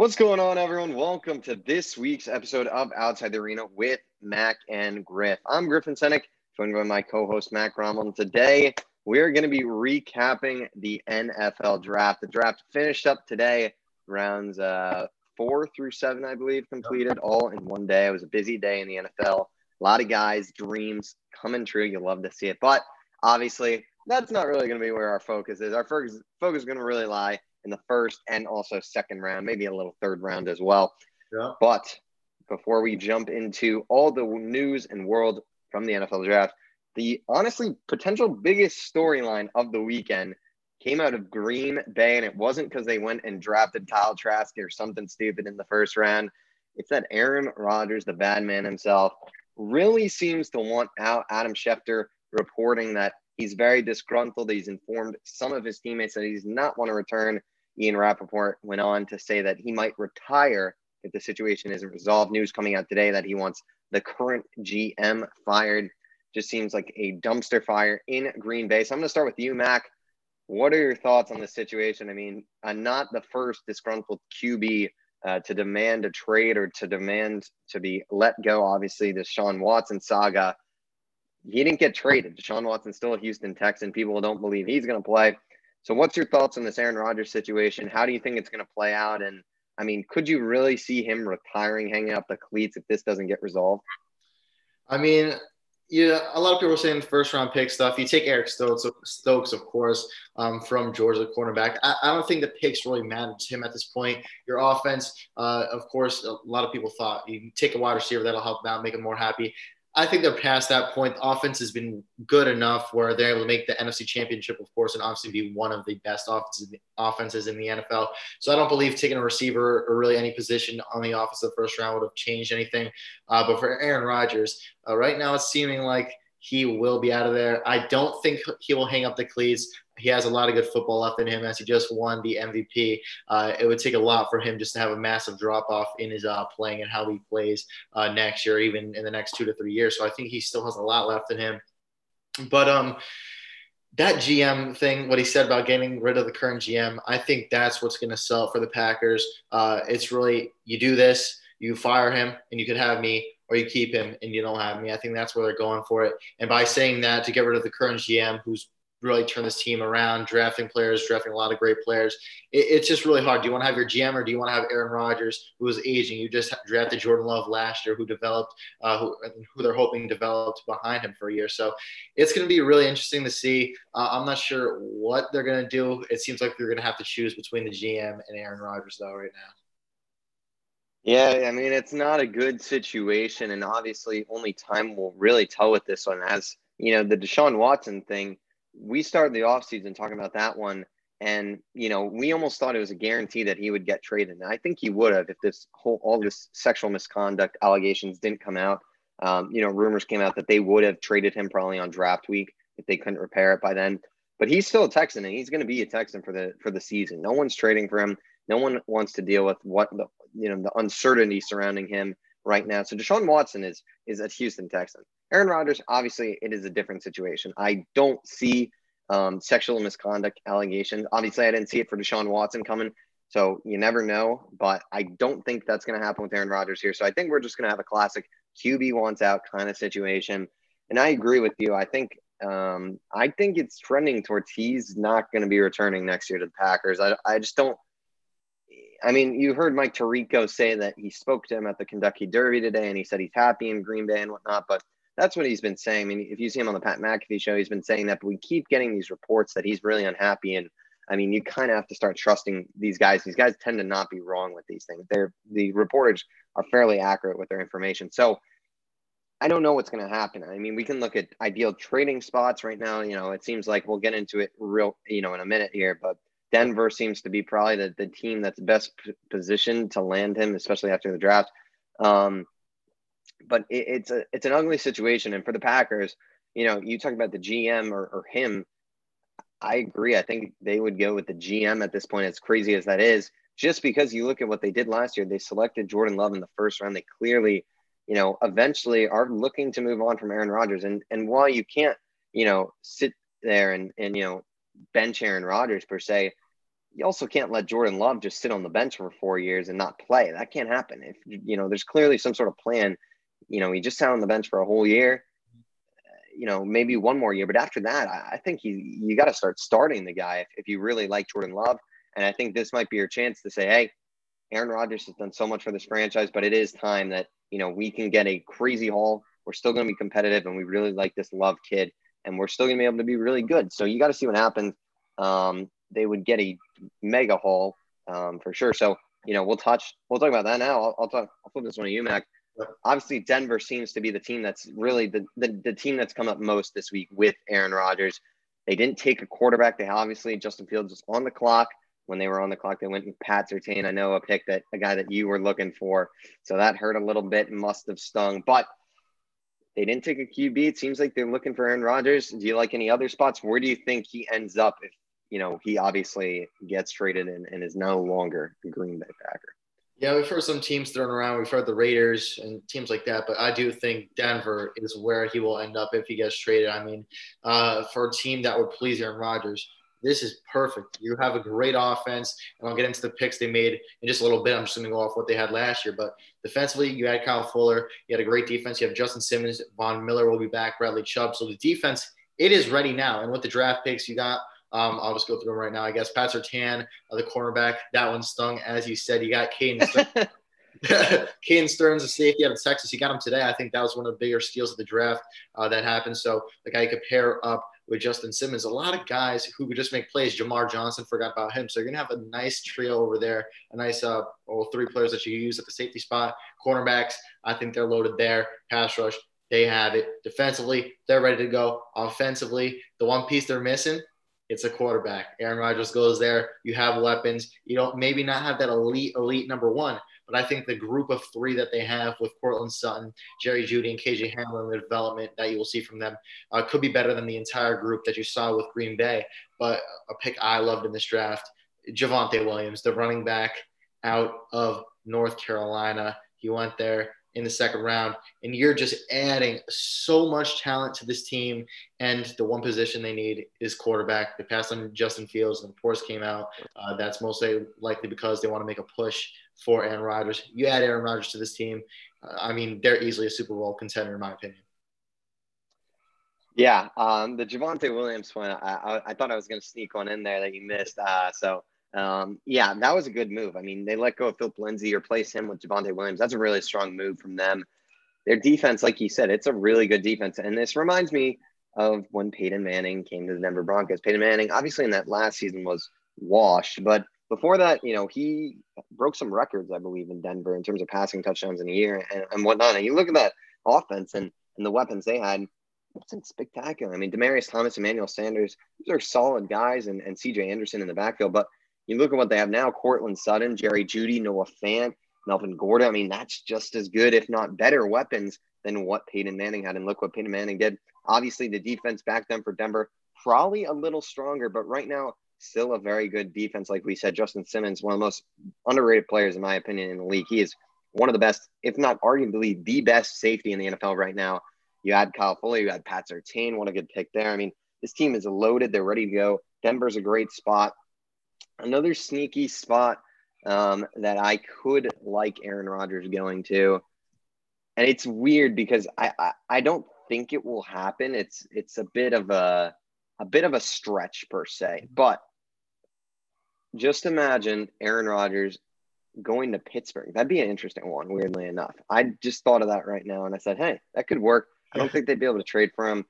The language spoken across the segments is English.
What's going on, everyone? Welcome to this week's episode of Outside the Arena with Mac and Griff. I'm Griffin Senek, joined by my co-host Mac Rommel. And today we're going to be recapping the NFL draft. The draft finished up today, rounds uh, four through seven, I believe, completed all in one day. It was a busy day in the NFL. A lot of guys' dreams coming true. You love to see it, but obviously that's not really going to be where our focus is. Our focus focus is going to really lie in the first and also second round, maybe a little third round as well. Yeah. But before we jump into all the news and world from the NFL draft, the honestly potential biggest storyline of the weekend came out of Green Bay, and it wasn't because they went and drafted Kyle Trask or something stupid in the first round. It's that Aaron Rodgers, the bad man himself, really seems to want out Adam Schefter reporting that he's very disgruntled. He's informed some of his teammates that he's not want to return. Ian Rapoport went on to say that he might retire if the situation isn't resolved. News coming out today that he wants the current GM fired. Just seems like a dumpster fire in Green Bay. So I'm going to start with you, Mac. What are your thoughts on this situation? I mean, I'm not the first disgruntled QB uh, to demand a trade or to demand to be let go. Obviously, the Sean Watson saga, he didn't get traded. Deshaun Watson still a Houston Texan. People don't believe he's going to play. So, what's your thoughts on this Aaron Rodgers situation? How do you think it's going to play out? And I mean, could you really see him retiring, hanging up the cleats if this doesn't get resolved? I mean, yeah, a lot of people are saying first round pick stuff. You take Eric Stokes, Stokes of course, um, from Georgia, cornerback. I, I, don't think the picks really matter to him at this point. Your offense, uh, of course, a lot of people thought you take a wide receiver that'll help out, make him more happy. I think they're past that point. The offense has been good enough where they're able to make the NFC Championship, of course, and obviously be one of the best offenses in the NFL. So I don't believe taking a receiver or really any position on the offense of the first round would have changed anything. Uh, but for Aaron Rodgers, uh, right now it's seeming like he will be out of there. I don't think he will hang up the cleats he has a lot of good football left in him as he just won the MVP. Uh, it would take a lot for him just to have a massive drop off in his uh, playing and how he plays uh, next year, even in the next two to three years. So I think he still has a lot left in him. But um, that GM thing, what he said about getting rid of the current GM, I think that's what's going to sell for the Packers. Uh, it's really you do this, you fire him, and you could have me, or you keep him and you don't have me. I think that's where they're going for it. And by saying that, to get rid of the current GM, who's really turned this team around, drafting players, drafting a lot of great players. It, it's just really hard. Do you want to have your GM or do you want to have Aaron Rodgers, who is aging? You just drafted Jordan Love last year, who developed, uh, who, who they're hoping developed behind him for a year. So it's going to be really interesting to see. Uh, I'm not sure what they're going to do. It seems like they're going to have to choose between the GM and Aaron Rodgers, though, right now. Yeah, I mean, it's not a good situation. And obviously, only time will really tell with this one. As you know, the Deshaun Watson thing we started the offseason talking about that one. And, you know, we almost thought it was a guarantee that he would get traded. And I think he would have if this whole, all this sexual misconduct allegations didn't come out. Um, you know, rumors came out that they would have traded him probably on draft week if they couldn't repair it by then. But he's still a Texan and he's going to be a Texan for the for the season. No one's trading for him. No one wants to deal with what the you know the uncertainty surrounding him right now. So Deshaun Watson is is a Houston Texan. Aaron Rodgers, obviously, it is a different situation. I don't see um, sexual misconduct allegations. Obviously, I didn't see it for Deshaun Watson coming. So you never know, but I don't think that's going to happen with Aaron Rodgers here. So I think we're just going to have a classic QB wants out kind of situation. And I agree with you. I think um, I think it's trending towards he's not going to be returning next year to the Packers. I, I just don't. I mean, you heard Mike Tirico say that he spoke to him at the Kentucky Derby today, and he said he's happy in Green Bay and whatnot. But that's what he's been saying. I mean, if you see him on the Pat McAfee show, he's been saying that, but we keep getting these reports that he's really unhappy. And I mean, you kind of have to start trusting these guys. These guys tend to not be wrong with these things. They're the reporters are fairly accurate with their information. So I don't know what's going to happen. I mean, we can look at ideal trading spots right now. You know, it seems like we'll get into it real, you know, in a minute here, but Denver seems to be probably the, the team that's best p- positioned to land him, especially after the draft. Um, but it, it's a it's an ugly situation. And for the Packers, you know, you talk about the GM or, or him. I agree. I think they would go with the GM at this point, as crazy as that is, just because you look at what they did last year. They selected Jordan Love in the first round. They clearly, you know, eventually are looking to move on from Aaron Rodgers. And and while you can't, you know, sit there and and you know bench Aaron Rodgers per se, you also can't let Jordan Love just sit on the bench for four years and not play. That can't happen. If you know, there's clearly some sort of plan. You know, he just sat on the bench for a whole year. Uh, you know, maybe one more year, but after that, I, I think you you got to start starting the guy if, if you really like Jordan Love. And I think this might be your chance to say, hey, Aaron Rodgers has done so much for this franchise, but it is time that you know we can get a crazy haul. We're still going to be competitive, and we really like this Love kid, and we're still going to be able to be really good. So you got to see what happens. Um, they would get a mega haul um, for sure. So you know we'll touch. We'll talk about that now. I'll, I'll talk. I'll flip this one to you, Mac. Obviously, Denver seems to be the team that's really the, the, the team that's come up most this week with Aaron Rodgers. They didn't take a quarterback. They obviously Justin Fields was on the clock when they were on the clock. They went with Pat Surtain. I know a pick that a guy that you were looking for. So that hurt a little bit and must have stung. But they didn't take a QB. It seems like they're looking for Aaron Rodgers. Do you like any other spots? Where do you think he ends up if you know he obviously gets traded and, and is no longer a Green Bay Packer? Yeah, we've heard some teams thrown around. We've heard the Raiders and teams like that, but I do think Denver is where he will end up if he gets traded. I mean, uh, for a team that would please Aaron Rodgers, this is perfect. You have a great offense, and I'll get into the picks they made in just a little bit. I'm just going to go off what they had last year. But defensively, you had Kyle Fuller. You had a great defense. You have Justin Simmons. Von Miller will be back. Bradley Chubb. So the defense, it is ready now. And with the draft picks you got, um, I'll just go through them right now. I guess Pat Surtain, uh, the cornerback, that one stung. As you said, you got Caden Sterns. Caden Sterns, the safety out of Texas. You got him today. I think that was one of the bigger steals of the draft uh, that happened. So the guy could pair up with Justin Simmons. A lot of guys who could just make plays. Jamar Johnson forgot about him. So you're gonna have a nice trio over there, a nice uh well, three players that you use at the safety spot. Cornerbacks, I think they're loaded there. Pass rush, they have it. Defensively, they're ready to go. Offensively, the one piece they're missing, it's a quarterback. Aaron Rodgers goes there. You have weapons. You don't maybe not have that elite, elite number one, but I think the group of three that they have with Courtland Sutton, Jerry Jeudy, and KJ Hamler, the development that you will see from them uh, could be better than the entire group that you saw with Green Bay. But a pick I loved in this draft, Javonte Williams, the running back out of North Carolina. He went there in the second round, and you're just adding so much talent to this team. And the one position they need is quarterback. They passed on Justin Fields, and reports came out. Uh, that's mostly likely because they want to make a push for Aaron Rodgers. You add Aaron Rodgers to this team, uh, I mean, they're easily a Super Bowl contender, in my opinion. Yeah, um, the Javonte Williams one, I, I, I, thought I was going to sneak one in there that you missed. Uh, so, um, yeah, that was a good move. I mean, they let go of Philip Lindsay, replace him with Javonte Williams. That's a really strong move from them. Their defense, like you said, it's a really good defense. And this reminds me of when Peyton Manning came to the Denver Broncos. Peyton Manning, obviously, in that last season was washed, but before that, you know, he broke some records, I believe, in Denver in terms of passing touchdowns in a year and, and whatnot. And you look at that offense and, and the weapons they had, it's spectacular. I mean, Demaryius Thomas, Emmanuel Sanders, these are solid guys, and, and CJ Anderson in the backfield. But you look at what they have now Courtland Sutton, Jerry Jeudy, Noah Fant, Melvin Gordon. I mean, that's just as good, if not better, weapons than what Peyton Manning had. And look what Peyton Manning did. Obviously, the defense back then for Denver, probably a little stronger, but right now, still a very good defense. Like we said, Justin Simmons, one of the most underrated players, in my opinion, in the league. He is one of the best, if not arguably the best safety in the NFL right now. You add Kyle Fuller, you add Pat Surtain. What a good pick there. I mean, this team is loaded. They're ready to go. Denver's a great spot. Another sneaky spot um, that I could like Aaron Rodgers going to. And it's weird because I, I, I don't think it will happen. It's it's a bit of a a bit of a stretch per se, but just imagine Aaron Rodgers going to Pittsburgh. That'd be an interesting one, weirdly enough. I just thought of that right now and I said, hey, that could work. I don't think they'd be able to trade for him,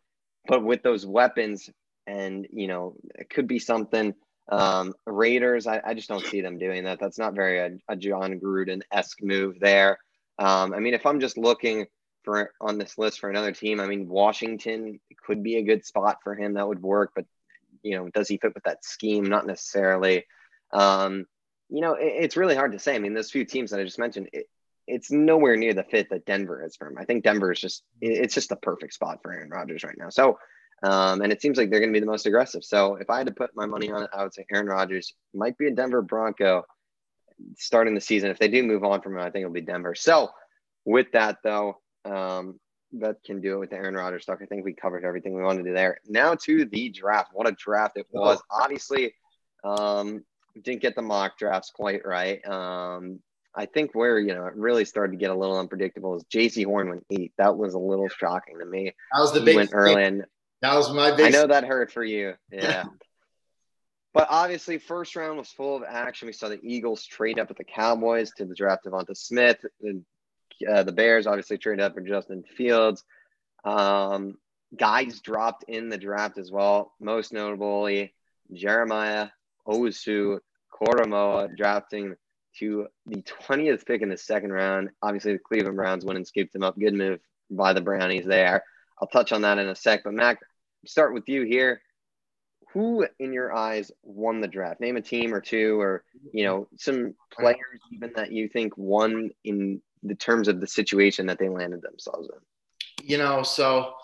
but with those weapons and, you know, it could be something. Um, Raiders, I, I just don't see them doing that. That's not very a, a Jon Gruden esque move there. Um, I mean, if I'm just looking for on this list for another team, I mean, Washington could be a good spot for him. That would work, but you know, does he fit with that scheme? Not necessarily. Um, you know, it, it's really hard to say. I mean, those few teams that I just mentioned, it, it's nowhere near the fit that Denver is for him. I think Denver is just it's just the perfect spot for Aaron Rodgers right now. So, um, and it seems like they're going to be the most aggressive. So, if I had to put my money on it, I would say Aaron Rodgers might be a Denver Bronco starting the season. If they do move on from him, I think it'll be Denver. So, with that though, um, that can do it with the Aaron Rodgers talk. I think we covered everything we wanted to do there. Now to the draft. What a draft it was! Obviously, um, didn't get the mock drafts quite right. Um, I think where you know it really started to get a little unpredictable is Jaycee Horn went eight. That was a little shocking to me. That was the he big went early. And that was my big. I know that hurt for you. Yeah. but obviously, first round was full of action. We saw the Eagles trade up with the Cowboys to the draft of Devonta Smith. And, uh, the Bears obviously traded up for Justin Fields. Um, guys dropped in the draft as well. Most notably, Jeremiah Owusu Koramoah drafting to the 20th pick in the second round. Obviously, the Cleveland Browns went and scooped him up. Good move by the Brownies there. I'll touch on that in a sec. But Mac, start with you here. Who, in your eyes, won the draft? Name a team or two, or you know, some players even that you think won in the terms of the situation that they landed themselves in. You know, so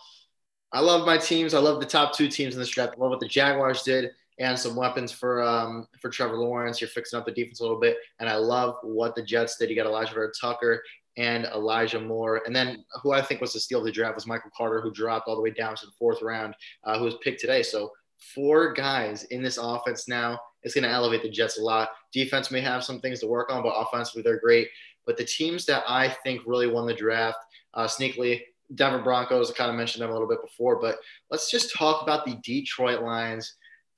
I love my teams. I love the top two teams in this draft. I love what the Jaguars did and some weapons for um, for Trevor Lawrence. You're fixing up the defense a little bit, and I love what the Jets did. You got Alijah Vera-Tucker and Elijah Moore, and then who I think was the steal of the draft was Michael Carter, who dropped all the way down to the fourth round, uh, who was picked today. So four guys in this offense now. It's going to elevate the Jets a lot. Defense may have some things to work on, but offensively they're great. But the teams that I think really won the draft, uh, sneakily, Denver Broncos. I kind of mentioned them a little bit before, but let's just talk about the Detroit Lions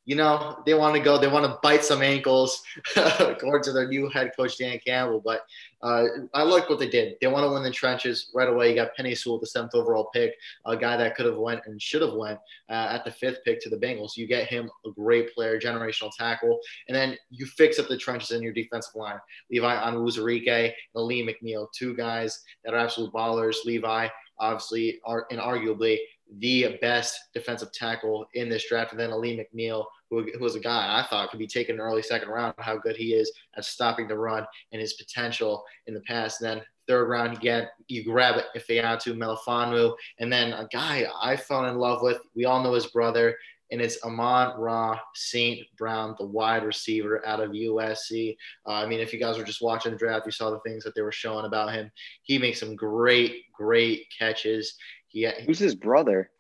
you know, they want to go, they want to bite some ankles, according to their new head coach, Dan Campbell. But uh, I like what they did. They want to win the trenches right away. You got Penei Sewell, the seventh overall pick, a guy that could have went and should have went uh, at the fifth pick to the Bengals. You get him a great player, generational tackle, and then you fix up the trenches in your defensive line. Levi Onwuzurike and Lee McNeill, two guys that are absolute ballers. Levi, obviously, are inarguably the best defensive tackle in this draft, and then Alim McNeill, who, who was a guy I thought could be taken early second round, how good he is at stopping the run and his potential in the past. And then third round, you get you grab it Melifonwu, and then a guy I fell in love with. We all know his brother, and it's Amon-Ra St. Brown, the wide receiver out of USC. Uh, I mean, if you guys were just watching the draft, you saw the things that they were showing about him. He makes some great, great catches. He, Who's his brother?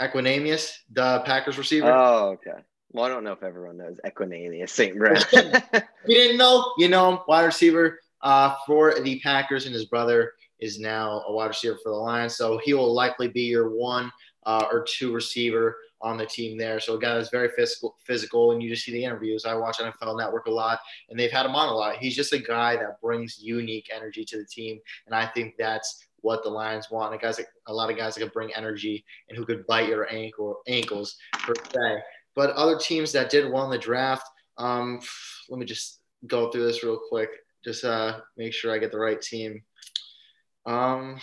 Equanimeous, the Packers receiver. Oh, okay. Well, I don't know if everyone knows Equanimeous St. Brown. you didn't know? You know him, wide receiver uh, for the Packers, and his brother is now a wide receiver for the Lions. So he will likely be your one uh, or two receiver on the team there. So a guy that's very physical, physical, and you just see the interviews. I watch NFL Network a lot, and they've had him on a lot. He's just a guy that brings unique energy to the team, and I think that's what the Lions want. And guys, a lot of guys that can bring energy and who could bite your ankle ankles per se. But other teams that did well in the draft, um, let me just go through this real quick. Just uh, make sure I get the right team. Um,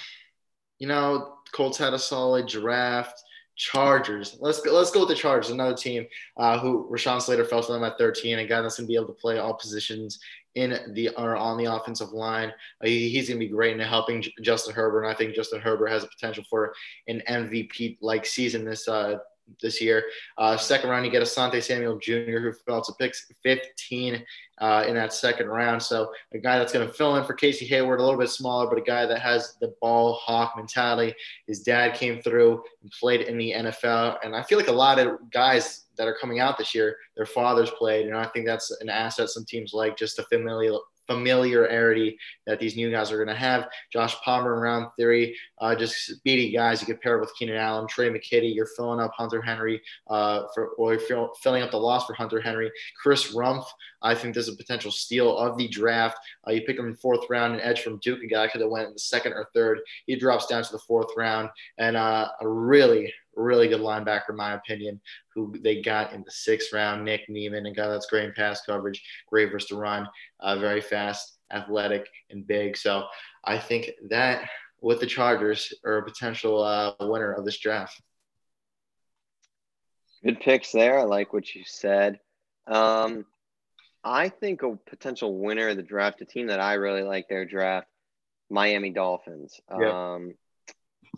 you know, Colts had a solid draft. Chargers. Let's go, let's go with the Chargers, another team uh, who Rashawn Slater fell to them at 13, a guy that's going to be able to play all positions in the or on the offensive line. Uh, he, he's going to be great in helping Justin Herbert, and I think Justin Herbert has a potential for an MVP like season this uh, this year. Uh, second round, you get Asante Samuel Jr., who fell to pick 15 uh, in that second round. So a guy that's going to fill in for Casey Hayward, a little bit smaller, but a guy that has the ball hawk mentality. His dad came through and played in the NFL, and I feel like a lot of guys that are coming out this year, their fathers played, and I think that's an asset some teams like just the familiar familiarity that these new guys are going to have. Josh Palmer in round three, uh, just speedy guys. You could pair with Keenan Allen, Tre' McKitty. You're filling up Hunter Henry uh, for, or you're fill, filling up the loss for Hunter Henry. Chris Rumph, I think this is a potential steal of the draft. Uh, you pick him in fourth round, an edge from Duke, a guy could have went in the second or third. He drops down to the fourth round, and uh, a really, really good linebacker, in my opinion, who they got in the sixth round. Nick Niemann, a guy that's great in pass coverage, great versus the run, uh, very fast, athletic, and big. So I think that with the Chargers are a potential uh, winner of this draft. Good picks there. I like what you said. Um, I think a potential winner of the draft, a team that I really like their draft, Miami Dolphins. Um,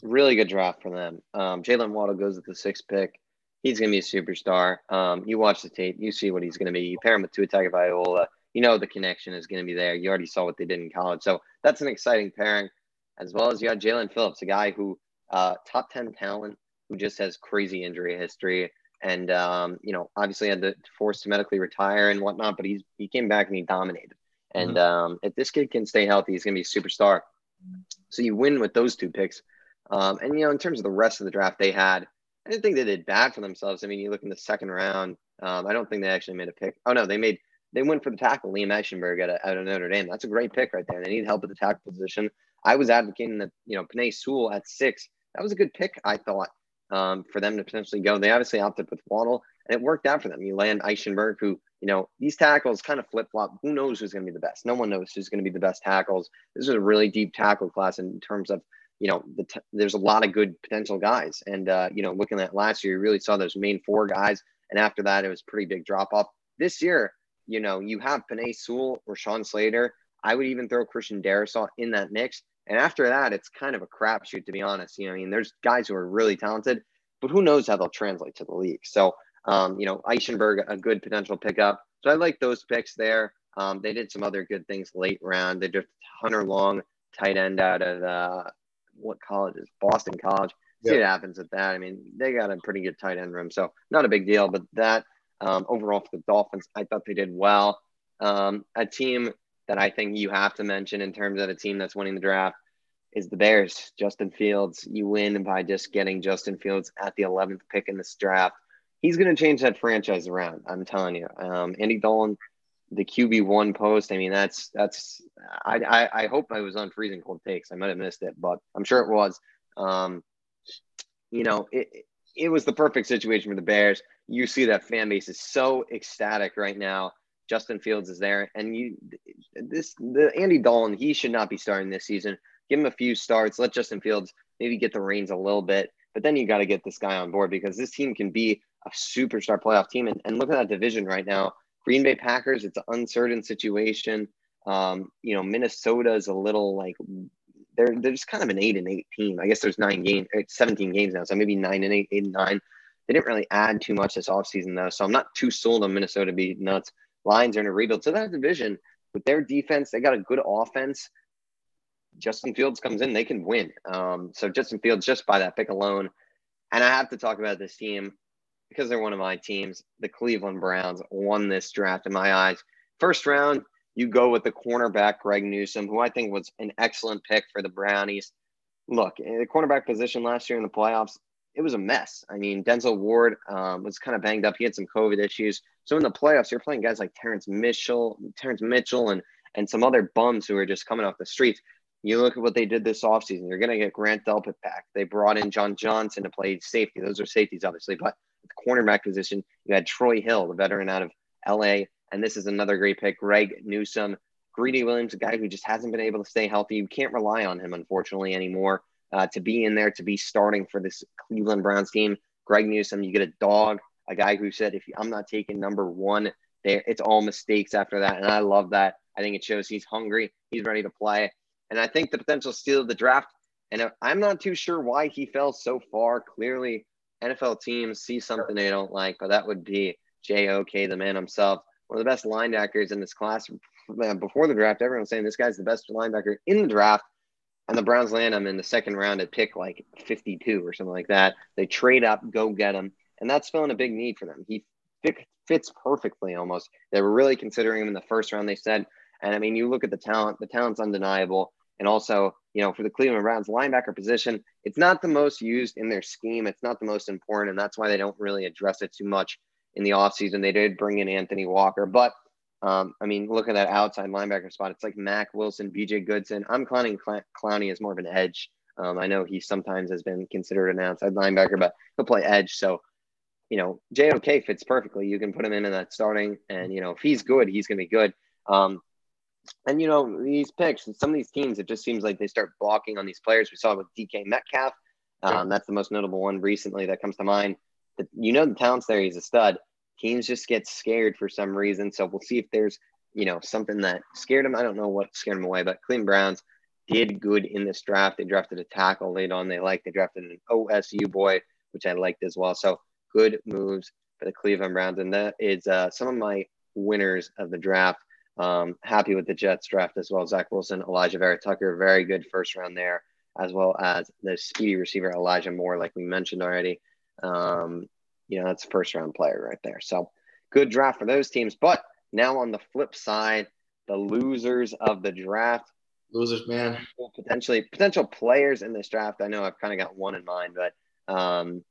really good draft for them. Um, Jaylen Waddle goes with the sixth pick. He's going to be a superstar. Um, you watch the tape, you see what he's going to be. You pair him with Tua Tagovailoa, you know the connection is going to be there. You already saw what they did in college, so that's an exciting pairing. As well as you got Jaelan Phillips, a guy who uh, top ten talent who just has crazy injury history. and um, you know, obviously had to force to medically retire and whatnot. But he's he came back and he dominated. And mm-hmm. um, if this kid can stay healthy, he's going to be a superstar. So you win with those two picks. Um, and you know, in terms of the rest of the draft, they had. I didn't think they did bad for themselves. I mean, you look in the second round. Um, I don't think they actually made a pick. Oh no, they made they went for the tackle, Liam Eichenberg at out of Notre Dame. That's a great pick right there. They need help at the tackle position. I was advocating that you know Penei Sewell at six. That was a good pick, I thought, um, for them to potentially go. They obviously opted with Waddle, and it worked out for them. You land Eichenberg, who you know these tackles kind of flip flop. Who knows who's going to be the best? No one knows who's going to be the best tackles. This is a really deep tackle class in terms of you know the t- there's a lot of good potential guys, and uh, you know looking at last year, you really saw those main four guys, and after that, it was pretty big drop off. This year, you know, you have Penei Sewell or Sean Slater. I would even throw Christian Darrisaw in that mix. And after that, it's kind of a crapshoot, to be honest. You know, I mean, there's guys who are really talented, but who knows how they'll translate to the league. So, um, you know, Eichenberg, a good potential pickup. So I like those picks there. Um, they did some other good things late round. They just Hunter Long, tight end out of uh, what college is Boston College. See what happens with that. I mean, they got a pretty good tight end room, so not a big deal. But that um, overall for the Dolphins, I thought they did well. Um, a team that I think you have to mention in terms of a team that's winning the draft is the Bears. Justin Fields, you win by just getting Justin Fields at the 11th pick in this draft. He's going to change that franchise around. I'm telling you. Um, Andy Dalton, the QB one post. I mean, that's that's. I, I, I hope I was on freezing cold takes. I might have missed it, but I'm sure it was. Um, you know, it it was the perfect situation for the Bears you see that fan base is so ecstatic right now. Justin Fields is there, and you this the Andy Dalton he should not be starting this season. Give him a few starts. Let Justin Fields maybe get the reins a little bit, but then you got to get this guy on board because this team can be a superstar playoff team. And, and look at that division right now. Green Bay Packers, it's an uncertain situation. Um, you know, Minnesota is a little like they're they're just kind of an eight and eight team. I guess there's nine games, 17 games now, so maybe nine and eight, eight and nine. They didn't really add too much this offseason, though. So I'm not too sold on Minnesota be nuts. Lions are in a rebuild. So that division, with their defense, they got a good offense. Justin Fields comes in, they can win. Um, so Justin Fields, just by that pick alone. And I have to talk about this team because they're one of my teams. The Cleveland Browns won this draft in my eyes. First round, you go with the cornerback Greg Newsome, who I think was an excellent pick for the Brownies. Look, the cornerback position last year in the playoffs, it was a mess. I mean, Denzel Ward um, was kind of banged up. He had some COVID issues. So in the playoffs, you're playing guys like Terrance Mitchell, Terrance Mitchell, and and some other bums who are just coming off the streets. You look at what they did this offseason. You're going to get Grant Delpit back. They brought in John Johnson to play safety. Those are safeties, obviously, but the cornerback position, you had Troy Hill, the veteran out of LA, and this is another great pick. Greg Newsome. Greedy Williams, a guy who just hasn't been able to stay healthy. You can't rely on him, unfortunately, anymore uh, to be in there, to be starting for this Cleveland Browns team. Greg Newsome, you get a dog, a guy who said, if I'm not taking number one, there it's all mistakes after that. And I love that. I think it shows he's hungry, he's ready to play. And I think the potential steal of the draft, and I'm not too sure why he fell so far. Clearly, NFL teams see something they don't like, but that would be J.O.K., the man himself, one of the best linebackers in this class. Before the draft, everyone was saying this guy's the best linebacker in the draft and the Browns land him in the second round at pick like 52 or something like that. They trade up, go get him, and that's filling a big need for them. He fits perfectly almost. They were really considering him in the first round, they said. And I mean, you look at the talent, the talent's undeniable. And also, you know, for the Cleveland Browns linebacker position, it's not the most used in their scheme. It's not the most important. And that's why they don't really address it too much in the offseason. They did bring in Anthony Walker, but um, I mean, look at that outside linebacker spot. It's like Mack Wilson, BJ Goodson. I'm clowning Clowney as more of an edge. Um, I know he sometimes has been considered an outside linebacker, but he'll play edge. So, you know, JOK fits perfectly. You can put him in in that starting, and you know, if he's good, he's going to be good. Um, and you know, these picks, some of these teams, it just seems like they start balking on these players. We saw it with DK Metcalf. Um, that's the most notable one recently that comes to mind. But you know, the talent's there. He's a stud teams just get scared for some reason. So we'll see if there's, you know, something that scared him. I don't know what scared him away, but Cleveland Browns did good in this draft. They drafted a tackle late on. They liked. They drafted an OSU boy, which I liked as well. So good moves for the Cleveland Browns, and that is uh, some of my winners of the draft. Um, happy with the Jets draft as well. Zach Wilson, Alijah Vera-Tucker, very good first round there, as well as the speedy receiver Elijah Moore, like we mentioned already. Um, you know, that's a first round player right there. So good draft for those teams. But now on the flip side, the losers of the draft. Losers, man. Potentially potential players in this draft. I know I've kind of got one in mind, but um,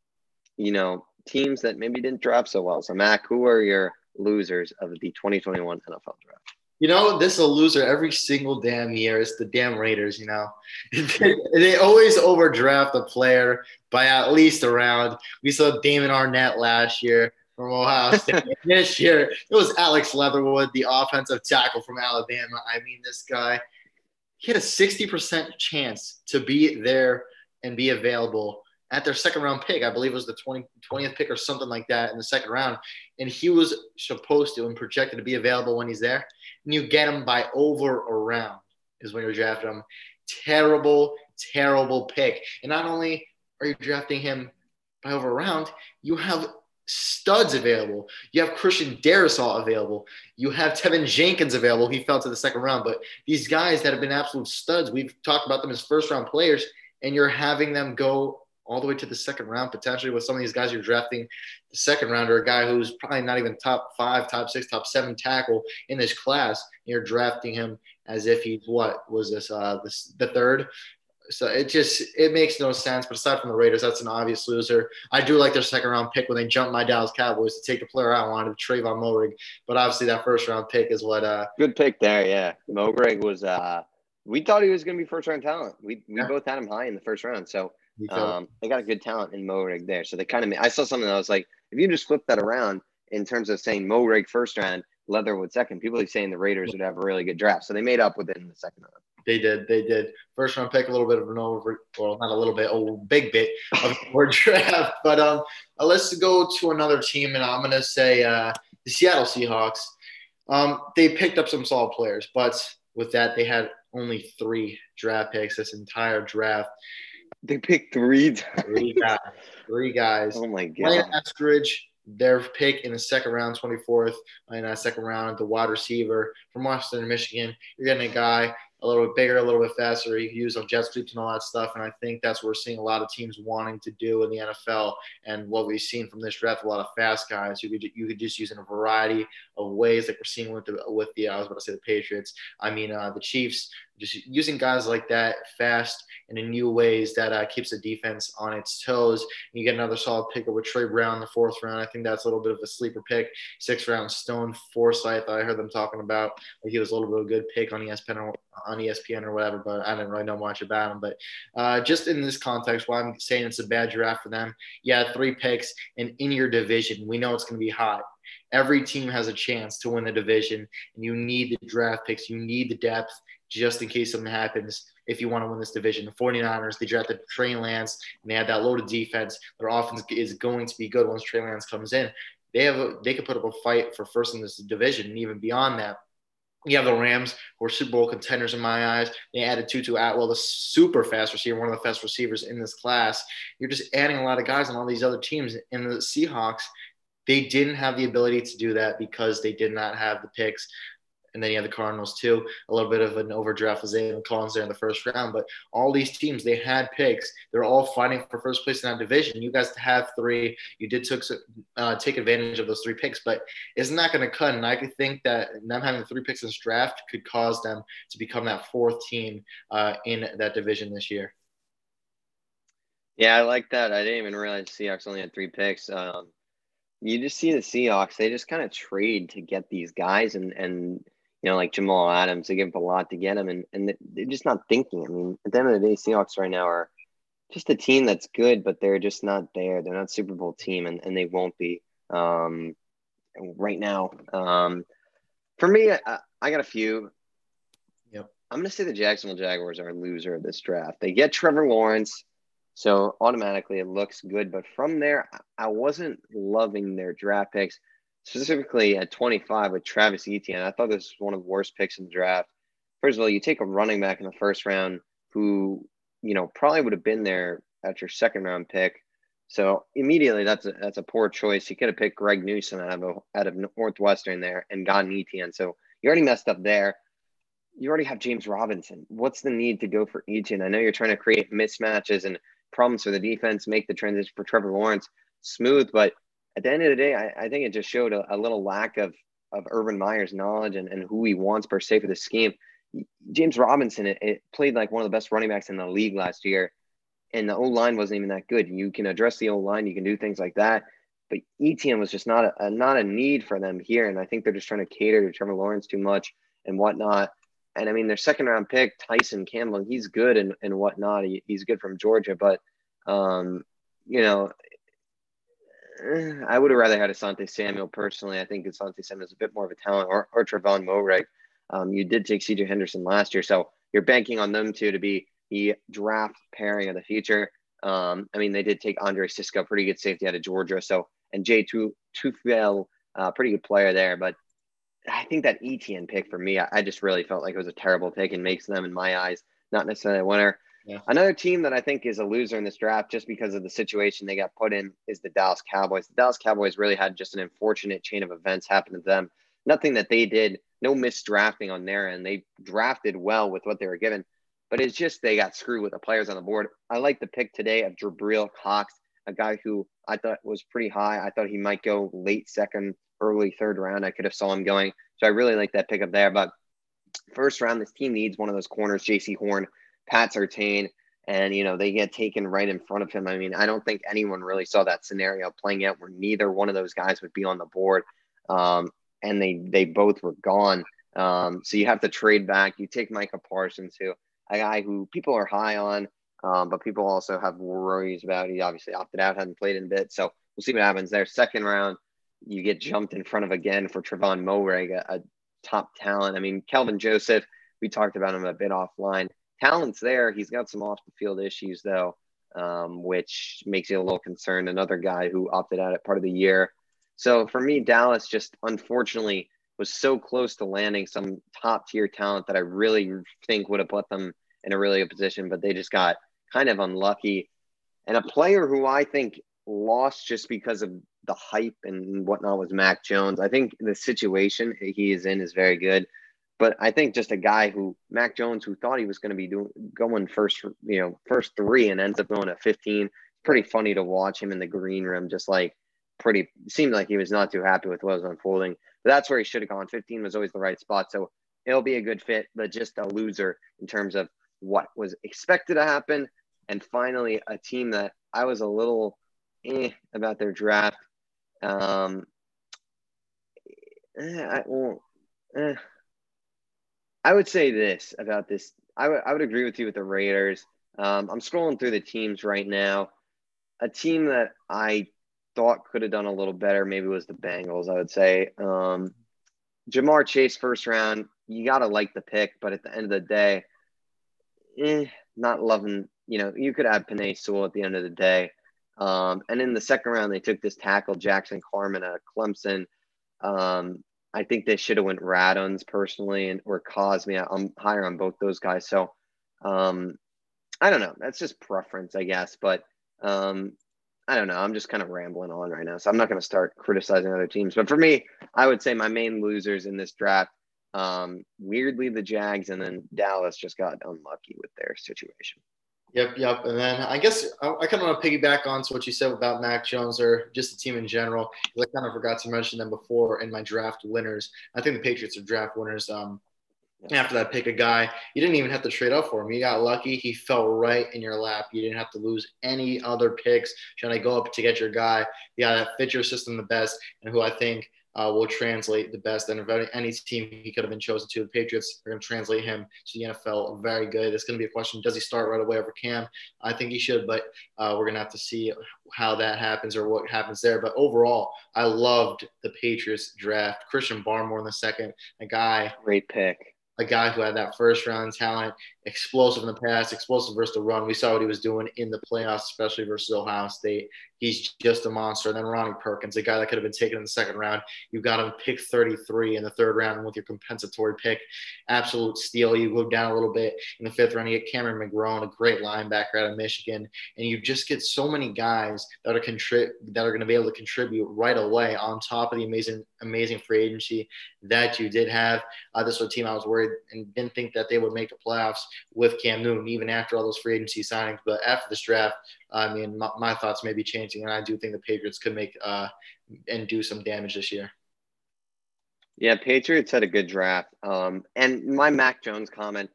you know, teams that maybe didn't draft so well. So Mac, who are your losers of the 2021 NFL draft? You know, this is a loser every single damn year. It's the damn Raiders, you know. they always overdraft a player by at least a round. We saw Damon Arnette last year from Ohio State. this year, it was Alex Leatherwood, the offensive tackle from Alabama. I mean, this guy, he had a 60% chance to be there and be available at their second round pick. I believe it was the 20, 20th pick or something like that in the second round. And he was supposed to and projected to be available when he's there. And you get him by over a round is when you're drafting him. Terrible, terrible pick. And not only are you drafting him by over a round, you have studs available. You have Christian Darrisaw available. You have Teven Jenkins available. He fell to the second round. But these guys that have been absolute studs, we've talked about them as first round players, and you're having them go all the way to the second round, potentially with some of these guys you're drafting the second round or a guy who's probably not even top five, top six, top seven tackle in this class. You're drafting him as if he's what was this, uh, this the third. So it just it makes no sense. But aside from the Raiders, that's an obvious loser. I do like their second round pick when they jumped my Dallas Cowboys to take the player I wanted, Trevon Moehrig. But obviously that first round pick is what uh good pick there. Yeah, Moehrig was uh we thought he was going to be first round talent. We we yeah. both had him high in the first round. So um, they got a good talent in Moehrig there. So they kind of, I saw something that I was like, if you just flip that around in terms of saying Moehrig first round, Leatherwood second, people are saying the Raiders would have a really good draft. So they made up with it in the second round. They did. They did. First round pick, a little bit of an over, well, not a little bit, a big bit of a draft. But um, uh, let's go to another team, and I'm going to say uh, the Seattle Seahawks. Um, they picked up some solid players, but with that, they had only three draft picks this entire draft. They picked three. three guys. Three guys. Oh my god. Brian Eskridge, their pick in the second round, 24th in that second round, the wide receiver from Western Michigan. You're getting a guy a little bit bigger, a little bit faster. He use on jet sweeps and all that stuff. And I think that's what we're seeing a lot of teams wanting to do in the NFL. And what we've seen from this draft, a lot of fast guys you could you could just use in a variety of ways, like we're seeing with the with the I was about to say the Patriots. I mean uh, the Chiefs, just using guys like that fast and in new ways that uh, keeps the defense on its toes. And You get another solid pick with Tre Brown in the fourth round. I think that's a little bit of a sleeper pick. Sixth round, Stone Forsythe. I heard them talking about like he was a little bit of a good pick on ESPN or, on ESPN or whatever, but I didn't really know much about him. But uh, just in this context, why I'm saying it's a bad draft for them. Yeah, three picks and in your division, we know it's going to be hot every team has a chance to win the division and you need the draft picks you need the depth just in case something happens if you want to win this division. The 49ers, they drafted Trey Lance and they have that loaded defense. Their offense is going to be good once Trey Lance comes in. They have a, they could put up a fight for first in this division and even beyond that. You have the Rams, who are Super Bowl contenders in my eyes. They added Tutu Atwell, the super fast receiver, one of the best receivers in this class. You're just adding a lot of guys on all these other teams. And the Seahawks, they didn't have the ability to do that because they did not have the picks and then you have the Cardinals too. A little bit of an overdraft with Zaven Collins there in the first round, but all these teams they had picks. They're all fighting for first place in that division. You guys have three. You did took uh, take advantage of those three picks, but it's not going to cut. And I could think that them having three picks in this draft could cause them to become that fourth team uh, in that division this year. Yeah, I like that. I didn't even realize Seahawks only had three picks. Um, you just see the Seahawks; they just kind of trade to get these guys, and and you know, like Jamal Adams, they give up a lot to get him, and, and they're just not thinking. I mean, at the end of the day, Seahawks right now are just a team that's good, but they're just not there. They're not Super Bowl team, and, and they won't be um, right now. Um, for me, I, I got a few. Yep. I'm going to say the Jacksonville Jaguars are a loser of this draft. They get Trevor Lawrence, so automatically it looks good. But from there, I wasn't loving their draft picks specifically at 25 with Travis Etienne. I thought this was one of the worst picks in the draft. First of all, you take a running back in the first round who, you know, probably would have been there at your second round pick. So immediately that's a that's a poor choice. You could have picked Greg Newsome out of out of Northwestern there and gotten Etienne. So you already messed up there. You already have James Robinson. What's the need to go for Etienne? I know you're trying to create mismatches and problems for the defense, make the transition for Trevor Lawrence smooth, but at the end of the day, I, I think it just showed a, a, little lack of of Urban Meyer's knowledge and, and who he wants per se for the scheme. James Robinson it, it played like one of the best running backs in the league last year, and the O line wasn't even that good. You can address the O line, you can do things like that, but Etienne was just not a, a, not a need for them here, and I think they're just trying to cater to Trevor Lawrence too much and whatnot. And I mean, their second round pick, Tyson Campbell, he's good and, and whatnot. He, he's good from Georgia, but um, you know, I would have rather had Asante Samuel personally. I think Asante Samuel is a bit more of a talent, or, or Trevon Moehrig. Um, you did take CJ Henderson last year, so you're banking on them two to be the draft pairing of the future. Um, I mean, they did take Andre Cisco, pretty good safety out of Georgia. So, and Jay Tufele, uh, pretty good player there. But I think that Etienne pick for me, I, I, just really felt like it was a terrible pick and makes them, in my eyes, not necessarily a winner. Yeah. Another team that I think is a loser in this draft just because of the situation they got put in is the Dallas Cowboys. The Dallas Cowboys really had just an unfortunate chain of events happen to them. Nothing that they did, no misdrafting on their end. They drafted well with what they were given, but it's just they got screwed with the players on the board. I like the pick today of Jabril Cox, a guy who I thought was pretty high. I thought he might go late second, early third round. I could have saw him going. So I really like that pickup there. But first round, this team needs one of those corners, Jaycee Horn Pat Surtain, and you know they get taken right in front of him. I mean, I don't think anyone really saw that scenario playing out where neither one of those guys would be on the board, um, and they they both were gone. Um, so you have to trade back. You take Micah Parsons, who a guy who people are high on, um, but people also have worries about. He obviously opted out, hadn't played in a bit, so we'll see what happens there. Second round, you get jumped in front of again for Trevon Moehrig, a, a top talent. I mean, Kelvin Joseph. We talked about him a bit offline talent's there. He's got some off the field issues though, um, which makes you a little concerned. Another guy who opted out at part of the year. So for me, Dallas just unfortunately was so close to landing some top tier talent that I really think would have put them in a really good position, but they just got kind of unlucky. And a player who I think lost just because of the hype and whatnot was Mac Jones. I think the situation he is in is very good. But I think just a guy who Mac Jones, who thought he was going to be doing going first, you know, first three, and ends up going at 15. Pretty funny to watch him in the green room, just like pretty seemed like he was not too happy with what was unfolding. But that's where he should have gone. 15 was always the right spot, so it'll be a good fit, but just a loser in terms of what was expected to happen. And finally, a team that I was a little eh about their draft. Um, eh, I won't. Eh, I would say this about this. I would agree with you with the Raiders. Um, I'm scrolling through the teams right now. A team that I thought could have done a little better maybe was the Bengals. I would say um, Ja'Marr Chase first round. You gotta like the pick, but at the end of the day, eh, not loving. You know, you could add Penei Sewell at the end of the day. Um, and in the second round, they took this tackle Jackson Carman at Clemson. Um, I think they should have went Radunz personally and or Cosmi. I'm higher on both those guys. So um, I don't know. That's just preference, I guess. But um, I don't know. I'm just kind of rambling on right now. So I'm not going to start criticizing other teams. But for me, I would say my main losers in this draft, um, weirdly, the Jags and then Dallas just got unlucky with their situation. Yep, yep. And then I guess I, I kind of want to piggyback on to what you said about Mac Jones or just the team in general. I kind of forgot to mention them before in my draft winners. I think the Patriots are draft winners. Um, after that pick a guy, you didn't even have to trade up for him. You got lucky. He fell right in your lap. You didn't have to lose any other picks trying to go up to get your guy. Yeah, that fit your system the best, and who I think uh, will translate the best. And if any team he could have been chosen to, the Patriots are going to translate him to the NFL very good. It's going to be a question does he start right away over Cam? I think he should, but uh, we're going to have to see how that happens or what happens there. But overall, I loved the Patriots draft. Christian Barmore in the second, a guy. Great pick a guy who had that first round talent, explosive in the past, explosive versus the run. We saw what he was doing in the playoffs, especially versus Ohio State. He's just a monster. And then Ronnie Perkins, a guy that could have been taken in the second round. You got him pick 33 in the third round with your compensatory pick. Absolute steal. You go down a little bit in the fifth round. You get Cameron McGrone, a great linebacker out of Michigan. And you just get so many guys that are contrib- that are going to be able to contribute right away on top of the amazing, amazing free agency that you did have. Uh, this was a team I was worried and didn't think that they would make the playoffs with Cam Newton, even after all those free agency signings. But after this draft, I mean, my, my thoughts may be changing, and I do think the Patriots could make uh, and do some damage this year. Yeah, Patriots had a good draft. Um, and my Mac Jones comment,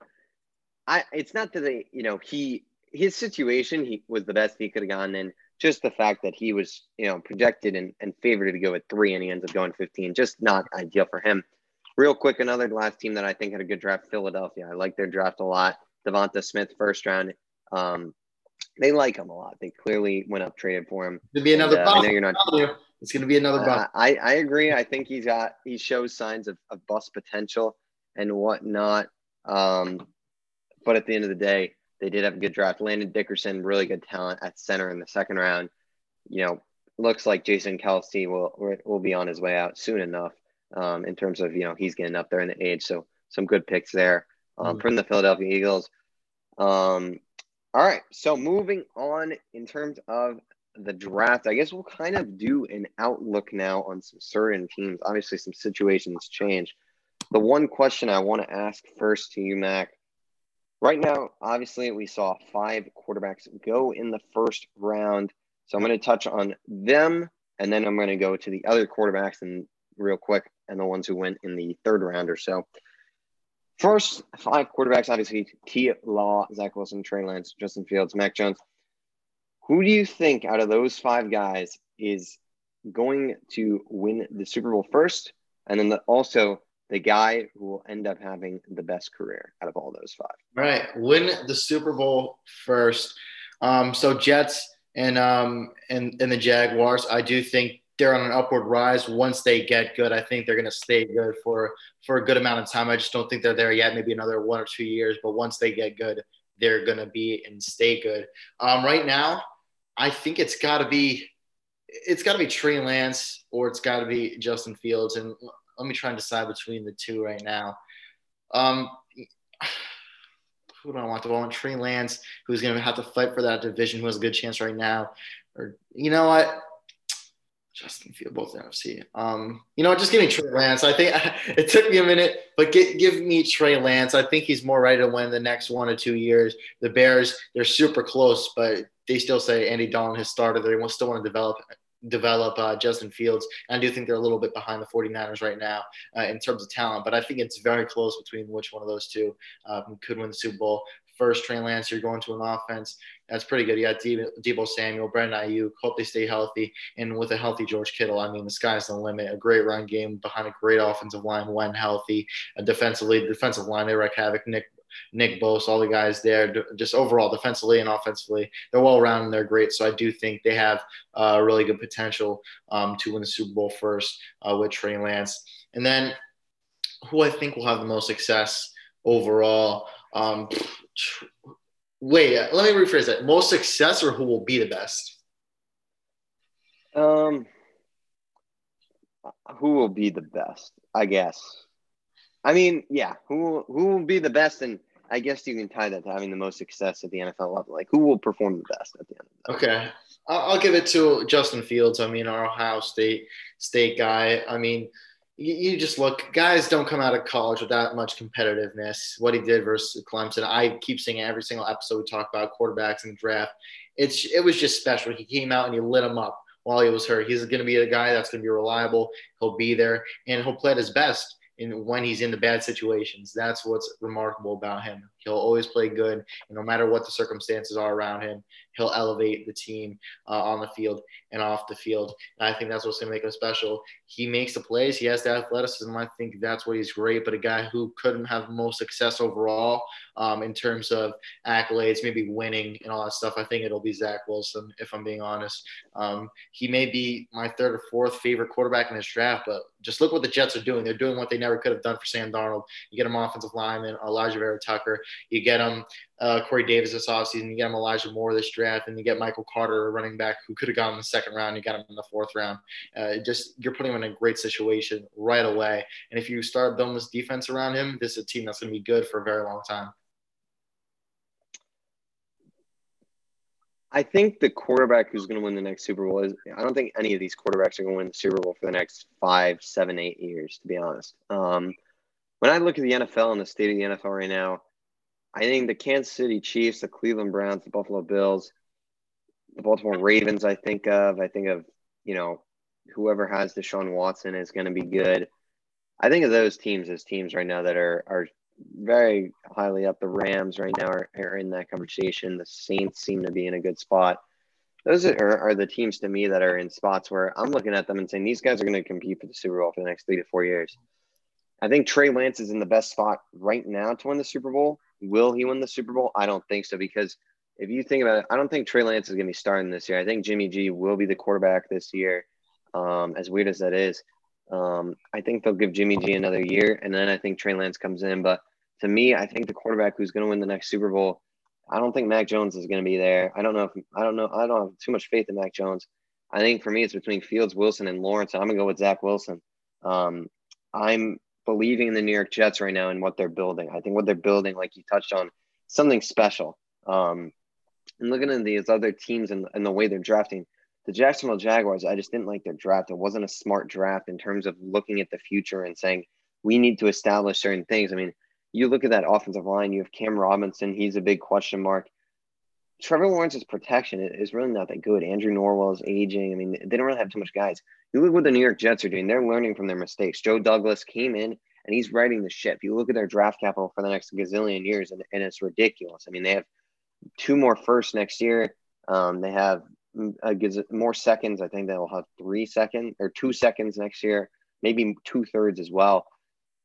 I it's not that they, you know, he his situation he was the best he could have gone in. Just the fact that he was, you know, projected and, and favored to go at three and he ends up going 15, just not ideal for him. Real quick, another last team that I think had a good draft, Philadelphia. I like their draft a lot. Devonta Smith, first round. Um, they like him a lot. They clearly went up, traded for him. To be another. And, uh, I know you're not. It's going to be another bust. Uh, I, I agree. I think he's got he shows signs of, of bust potential and whatnot. Um, but at the end of the day, they did have a good draft. Landon Dickerson, really good talent at center in the second round. You know, looks like Jason Kelce will will be on his way out soon enough. Um, in terms of you know he's getting up there in the age, so some good picks there um, mm-hmm. from the Philadelphia Eagles. Um, all right, so moving on in terms of the draft, I guess we'll kind of do an outlook now on some certain teams. Obviously, some situations change. The one question I want to ask first to you, Mac. Right now, obviously, we saw five quarterbacks go in the first round. So I'm going to touch on them, and then I'm going to go to the other quarterbacks and real quick, and the ones who went in the third round or so. First five quarterbacks, obviously, T. Law, Zach Wilson, Trey Lance, Justin Fields, Mac Jones. Who do you think out of those five guys is going to win the Super Bowl first? And then the, also the guy who will end up having the best career out of all those five. Right. Win the Super Bowl first. Um, so Jets and um and, and the Jaguars, I do think they're on an upward rise. Once they get good, I think they're going to stay good for for a good amount of time. I just don't think they're there yet. Maybe another one or two years, but once they get good, they're going to be and stay good. Um, right now, I think it's got to be it's got to be Trey Lance or it's got to be Justin Fields. And let me try and decide between the two right now. Um, who do I want? Do I want Trey Lance, who's going to have to fight for that division, who has a good chance right now? Or, you know what? Justin Fields, both NFC. Um, you know, just give me Trey Lance. I think it took me a minute, but get, give me Trey Lance. I think he's more ready to win the next one or two years. The Bears, they're super close, but they still say Andy Dalton has started. They still want to develop develop uh, Justin Fields. And I do think they're a little bit behind the 49ers right now uh, in terms of talent, but I think it's very close between which one of those two um, could win the Super Bowl first, Trey Lance, you're going to an offense that's pretty good. You got Deebo Samuel, Brandon Aiyuk. Hope they stay healthy. And with a healthy George Kittle, I mean, the sky's the limit. A great run game behind a great offensive line when healthy. A defensively, defensive line, they wreck havoc. Nick Nick Bosa, all the guys there, just overall defensively and offensively, they're well rounded and they're great. So I do think they have uh, really good potential um, to win the Super Bowl first uh, with Trey Lance. And then who I think will have the most success overall. Um, wait, uh, let me rephrase that. Most success or who will be the best? Um, who will be the best? I guess. I mean, yeah, who who will be the best? And I guess you can tie that to having the most success at the NFL level. Like, who will perform the best at the end? Of the okay, I'll, I'll give it to Justin Fields. I mean, our Ohio State State guy. I mean you, just look, guys don't come out of college with that much competitiveness. What he did versus Clemson, I keep saying every single episode we talk about quarterbacks in the draft. It's it was just special. He came out and he lit him up while he was hurt. He's going to be a guy that's going to be reliable. He'll be there and he'll play at his best in when he's in the bad situations. That's what's remarkable about him. He'll always play good, and no matter what the circumstances are around him, he'll elevate the team uh, on the field and off the field. And I think that's what's going to make him special. He makes the plays. He has the athleticism. I think that's what he's great. But a guy who couldn't have most success overall um, in terms of accolades, maybe winning and all that stuff, I think it'll be Zach Wilson. If I'm being honest, um, he may be my third or fourth favorite quarterback in this draft. But just look what the Jets are doing. They're doing what they never could have done for Sam Darnold. You get him offensive lineman, Alijah Vera-Tucker. You get him uh, Corey Davis this offseason. You get him Elijah Moore this draft, and you get Michael Carter, a running back who could have gone in the second round. You got him in the fourth round. Uh, just you're putting him in a great situation right away. And if you start building this defense around him, this is a team that's going to be good for a very long time. I think the quarterback who's going to win the next Super Bowl is. I don't think any of these quarterbacks are going to win the Super Bowl for the next five, seven, eight years. To be honest, um, when I look at the NFL and the state of the NFL right now, I think the Kansas City Chiefs, the Cleveland Browns, the Buffalo Bills, the Baltimore Ravens, I think of. I think of, you know, whoever has Deshaun Watson is going to be good. I think of those teams as teams right now that are are very highly up. The Rams right now are, are in that conversation. The Saints seem to be in a good spot. Those are, are the teams to me that are in spots where I'm looking at them and saying these guys are going to compete for the Super Bowl for the next three to four years. I think Trey Lance is in the best spot right now to win the Super Bowl. Will he win the Super Bowl? I don't think so because if you think about it, I don't think Trey Lance is going to be starting this year. I think Jimmy G will be the quarterback this year. Um, as weird as that is, um, I think they'll give Jimmy G another year, and then I think Trey Lance comes in. But to me, I think the quarterback who's going to win the next Super Bowl, I don't think Mac Jones is going to be there. I don't know if I don't know. I don't have too much faith in Mac Jones. I think for me, it's between Fields, Wilson, and Lawrence. I'm gonna go with Zach Wilson. Um, I'm believing in the New York Jets right now and what they're building. I think what they're building, like you touched on, something special. Um, and looking at these other teams and, and the way they're drafting, the Jacksonville Jaguars, I just didn't like their draft. It wasn't a smart draft in terms of looking at the future and saying we need to establish certain things. I mean, you look at that offensive line, you have Cam Robinson, he's a big question mark. Trevor Lawrence's protection is really not that good. Andrew Norwell is aging. I mean, they don't really have too much guys. You look what the New York Jets are doing. They're learning from their mistakes. Joe Douglas came in and he's riding the ship. You look at their draft capital for the next gazillion years, and, and it's ridiculous. I mean, they have two more firsts next year. Um, they have more seconds. I think they'll have three seconds or two seconds next year, maybe two thirds as well.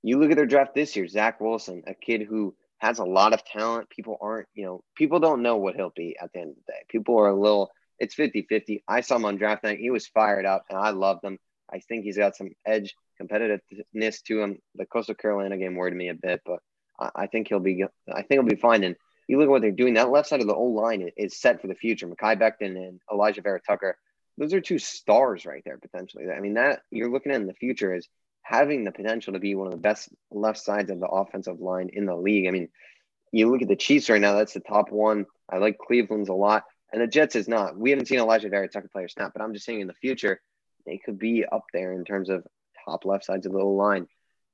You look at their draft this year, Zach Wilson, a kid who has a lot of talent. People aren't, you know, people don't know what he'll be at the end of the day. People are a little, it's 50 50. I saw him on draft night. He was fired up and I loved him. I think he's got some edge, competitiveness to him. The Coastal Carolina game worried me a bit, but I, I think he'll be, I think he'll be fine. And you look at what they're doing. That left side of the old line is set for the future. Mekhi Becton and Alijah Vera Tucker, those are two stars right there potentially. I mean, that you're looking at in the future is having the potential to be one of the best left sides of the offensive line in the league. I mean, you look at the Chiefs right now, that's the top one. I like Cleveland's a lot. And the Jets is not. We haven't seen Alijah Vera Tucker play or snap, but I'm just saying in the future, they could be up there in terms of top left sides of the line.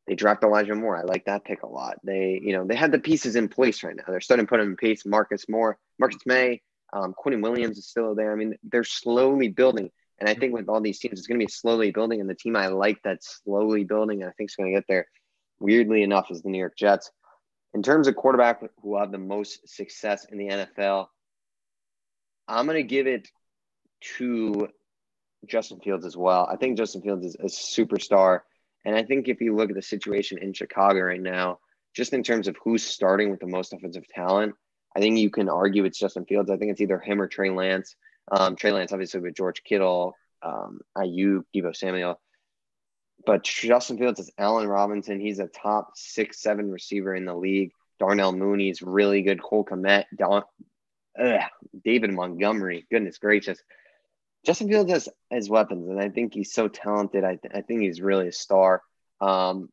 They draft Elijah Moore. I like that pick a lot. They, you know, they have the pieces in place right now. They're starting to put them in place. Marcus Moore, Marcus Maye, um, Quinnen Williams is still there. I mean, they're slowly building. And I think with all these teams, it's going to be slowly building. And the team I like that's slowly building, and I think is going to get there, weirdly enough, is the New York Jets. In terms of quarterback who have the most success in the NFL, I'm going to give it to Justin Fields as well. I think Justin Fields is a superstar. And I think if you look at the situation in Chicago right now, just in terms of who's starting with the most offensive talent, I think you can argue it's Justin Fields. I think it's either him or Trey Lance. Um, Trey Lance, obviously, with George Kittle, um, Aiyuk, Deebo Samuel. But Justin Fields is Allen Robinson. He's a top six, seven receiver in the league. Darnell Mooney's really good. Cole Kmet, Don, ugh, David Montgomery. Goodness gracious. Justin Fields has, has weapons, and I think he's so talented. I, th- I think he's really a star. Um,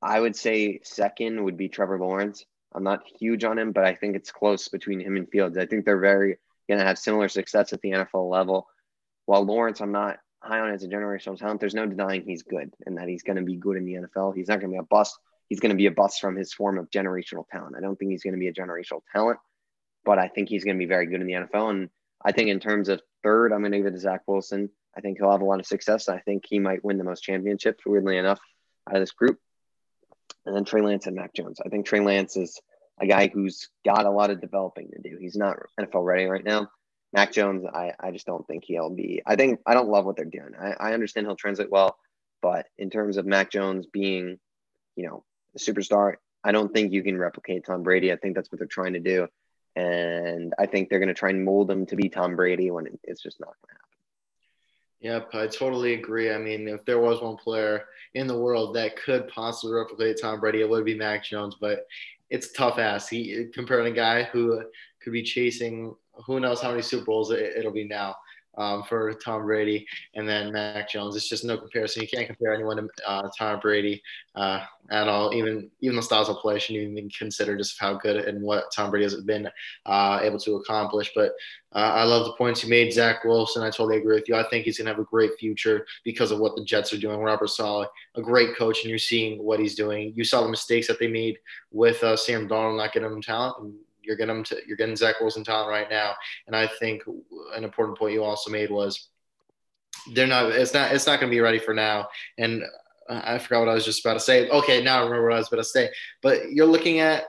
I would say second would be Trevor Lawrence. I'm not huge on him, but I think it's close between him and Fields. I think they're very going to have similar success at the NFL level. While Lawrence, I'm not high on as a generational talent. There's no denying he's good and that he's going to be good in the NFL. He's not going to be a bust. He's going to be a bust from his form of generational talent. I don't think he's going to be a generational talent, but I think he's going to be very good in the NFL. And I think in terms of third, I'm going to give it to Zach Wilson. I think he'll have a lot of success. I think he might win the most championships, weirdly enough, out of this group. And then Trey Lance and Mac Jones. I think Trey Lance is a guy who's got a lot of developing to do. He's not NFL ready right now. Mac Jones, I, I just don't think he'll be. I think I don't love what they're doing. I, I understand he'll translate well, but in terms of Mac Jones being, you know, a superstar, I don't think you can replicate Tom Brady. I think that's what they're trying to do. And I think they're going to try and mold him to be Tom Brady when it's just not going to happen. Yep, I totally agree. I mean, if there was one player in the world that could possibly replicate Tom Brady, it would be Mac Jones. But it's tough ass. He comparing a guy who could be chasing who knows how many Super Bowls it, will be now um, for Tom Brady and then Mac Jones. It's just no comparison. You can't compare anyone to uh, Tom Brady uh, at all. Even even the styles of play shouldn't even consider just how good and what Tom Brady has been uh, able to accomplish. But uh, I love the points you made, Zach Wilson. I totally agree with you. I think he's going to have a great future because of what the Jets are doing. Robert Saleh, a great coach, and you're seeing what he's doing. You saw the mistakes that they made with uh, Sam Darnold not getting him talent. You're getting them to you're getting Zach Wilson talent right now. And I think an important point you also made was they're not. It's not. It's not going to be ready for now. And I forgot what I was just about to say. Okay, now I remember what I was about to say. But you're looking at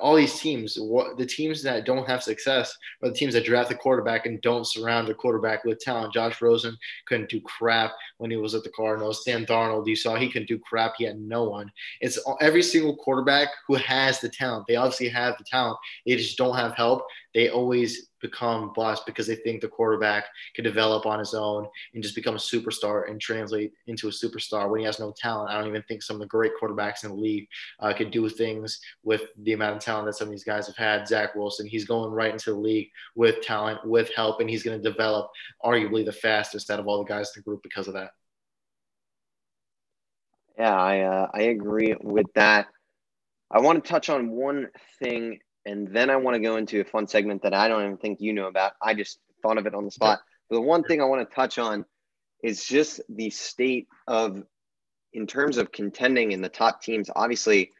all these teams, what the teams that don't have success are the teams that draft the quarterback and don't surround the quarterback with talent. Josh Rosen couldn't do crap when he was at the Cardinals. Sam Darnold, you saw he couldn't do crap. He had no one. It's every single quarterback who has the talent. They obviously have the talent. They just don't have help. They always become bust because they think the quarterback can develop on his own and just become a superstar and translate into a superstar when he has no talent. I don't even think some of the great quarterbacks in the league uh, could do things with the amount of talent that some of these guys have had. Zach Wilson, he's going right into the league with talent, with help, and he's going to develop arguably the fastest out of all the guys in the group because of that. Yeah, I uh, I agree with that. I want to touch on one thing and then I want to go into a fun segment that I don't even think you know about. I just thought of it on the spot. But the one thing I want to touch on is just the state of, in terms of contending in the top teams. Obviously,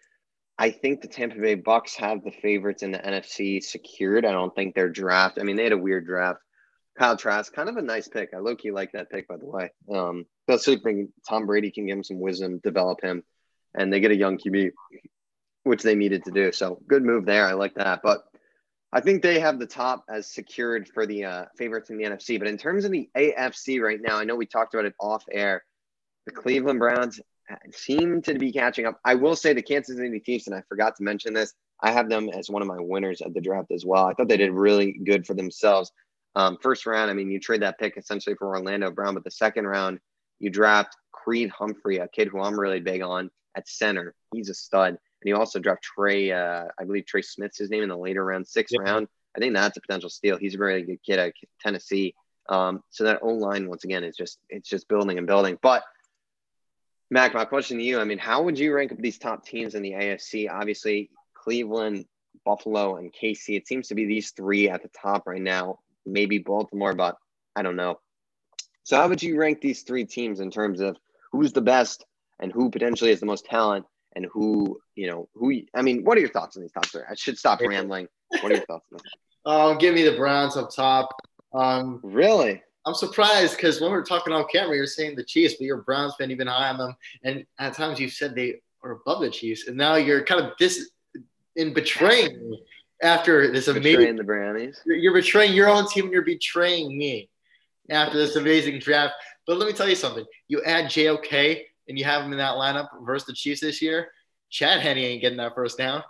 I think the Tampa Bay Bucks have the favorites in the NFC secured. I don't think their draft. I mean, they had a weird draft. Kyle Trask, kind of a nice pick. I low key like that pick, by the way. Um, especially think Tom Brady can give him some wisdom, develop him, and they get a young QB which they needed to do. So good move there. I like that. But I think they have the top as secured for the uh, favorites in the NFC. But in terms of the AFC right now, I know we talked about it off air. The Cleveland Browns seem to be catching up. I will say the Kansas City Chiefs, and I forgot to mention this, I have them as one of my winners of the draft as well. I thought they did really good for themselves. Um, first round, I mean, you trade that pick essentially for Orlando Brown, but the second round, you draft Creed Humphrey, a kid who I'm really big on at center. He's a stud. And you also dropped Trey, uh, I believe Trey Smith's his name in the later round, sixth yeah. round. I think that's a potential steal. He's a very good kid at Tennessee. Um, so that O line once again is just it's just building and building. But Mac, my question to you, I mean, how would you rank up these top teams in the AFC? Obviously, Cleveland, Buffalo, and KC. It seems to be these three at the top right now. Maybe Baltimore, but I don't know. So how would you rank these three teams in terms of who's the best and who potentially has the most talent and who you know who I mean, what are your thoughts on these top three? I should stop rambling. What are your thoughts on this? Um, give me the Browns up top. Um, really? I'm surprised because when we are talking on camera, you're saying the Chiefs, but you're a Browns fan, you've been even high on them, and at times you've said they are above the Chiefs, and now you're kind of dis in betraying me after this betraying amazing the Brownies. You're, you're betraying your own team, and you're betraying me after this amazing draft. But let me tell you something: you add JOK and you have him in that lineup versus the Chiefs this year, Chad Henne ain't getting that first down.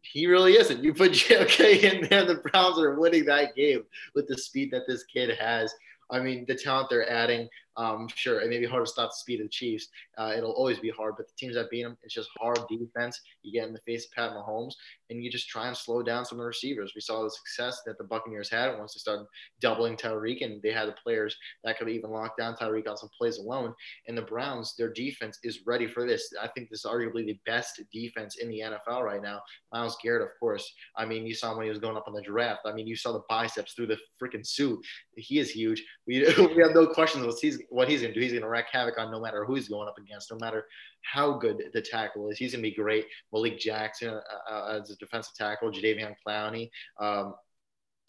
He really isn't. You put JOK in there, the Browns are winning that game with the speed that this kid has. I mean, the talent they're adding, um, sure, it may be hard to stop the speed of the Chiefs. Uh, it'll always be hard, but the teams that beat them, it's just hard defense. You get in the face of Pat Mahomes, and you just try and slow down some of the receivers. We saw the success that the Buccaneers had once they started doubling Tyreek, and they had the players that could even lock down Tyreek on some plays alone. And the Browns, their defense is ready for this. I think this is arguably the best defense in the NFL right now. Myles Garrett, of course. I mean, you saw when he was going up on the draft. I mean, you saw the biceps through the freaking suit. He is huge. We, we have no questions he's what he's going to do. He's going to wreak havoc on no matter who he's going up against, no matter how good the tackle is. He's going to be great. Malik Jackson uh, uh, as a defensive tackle, Jadeveon Clowney. Um,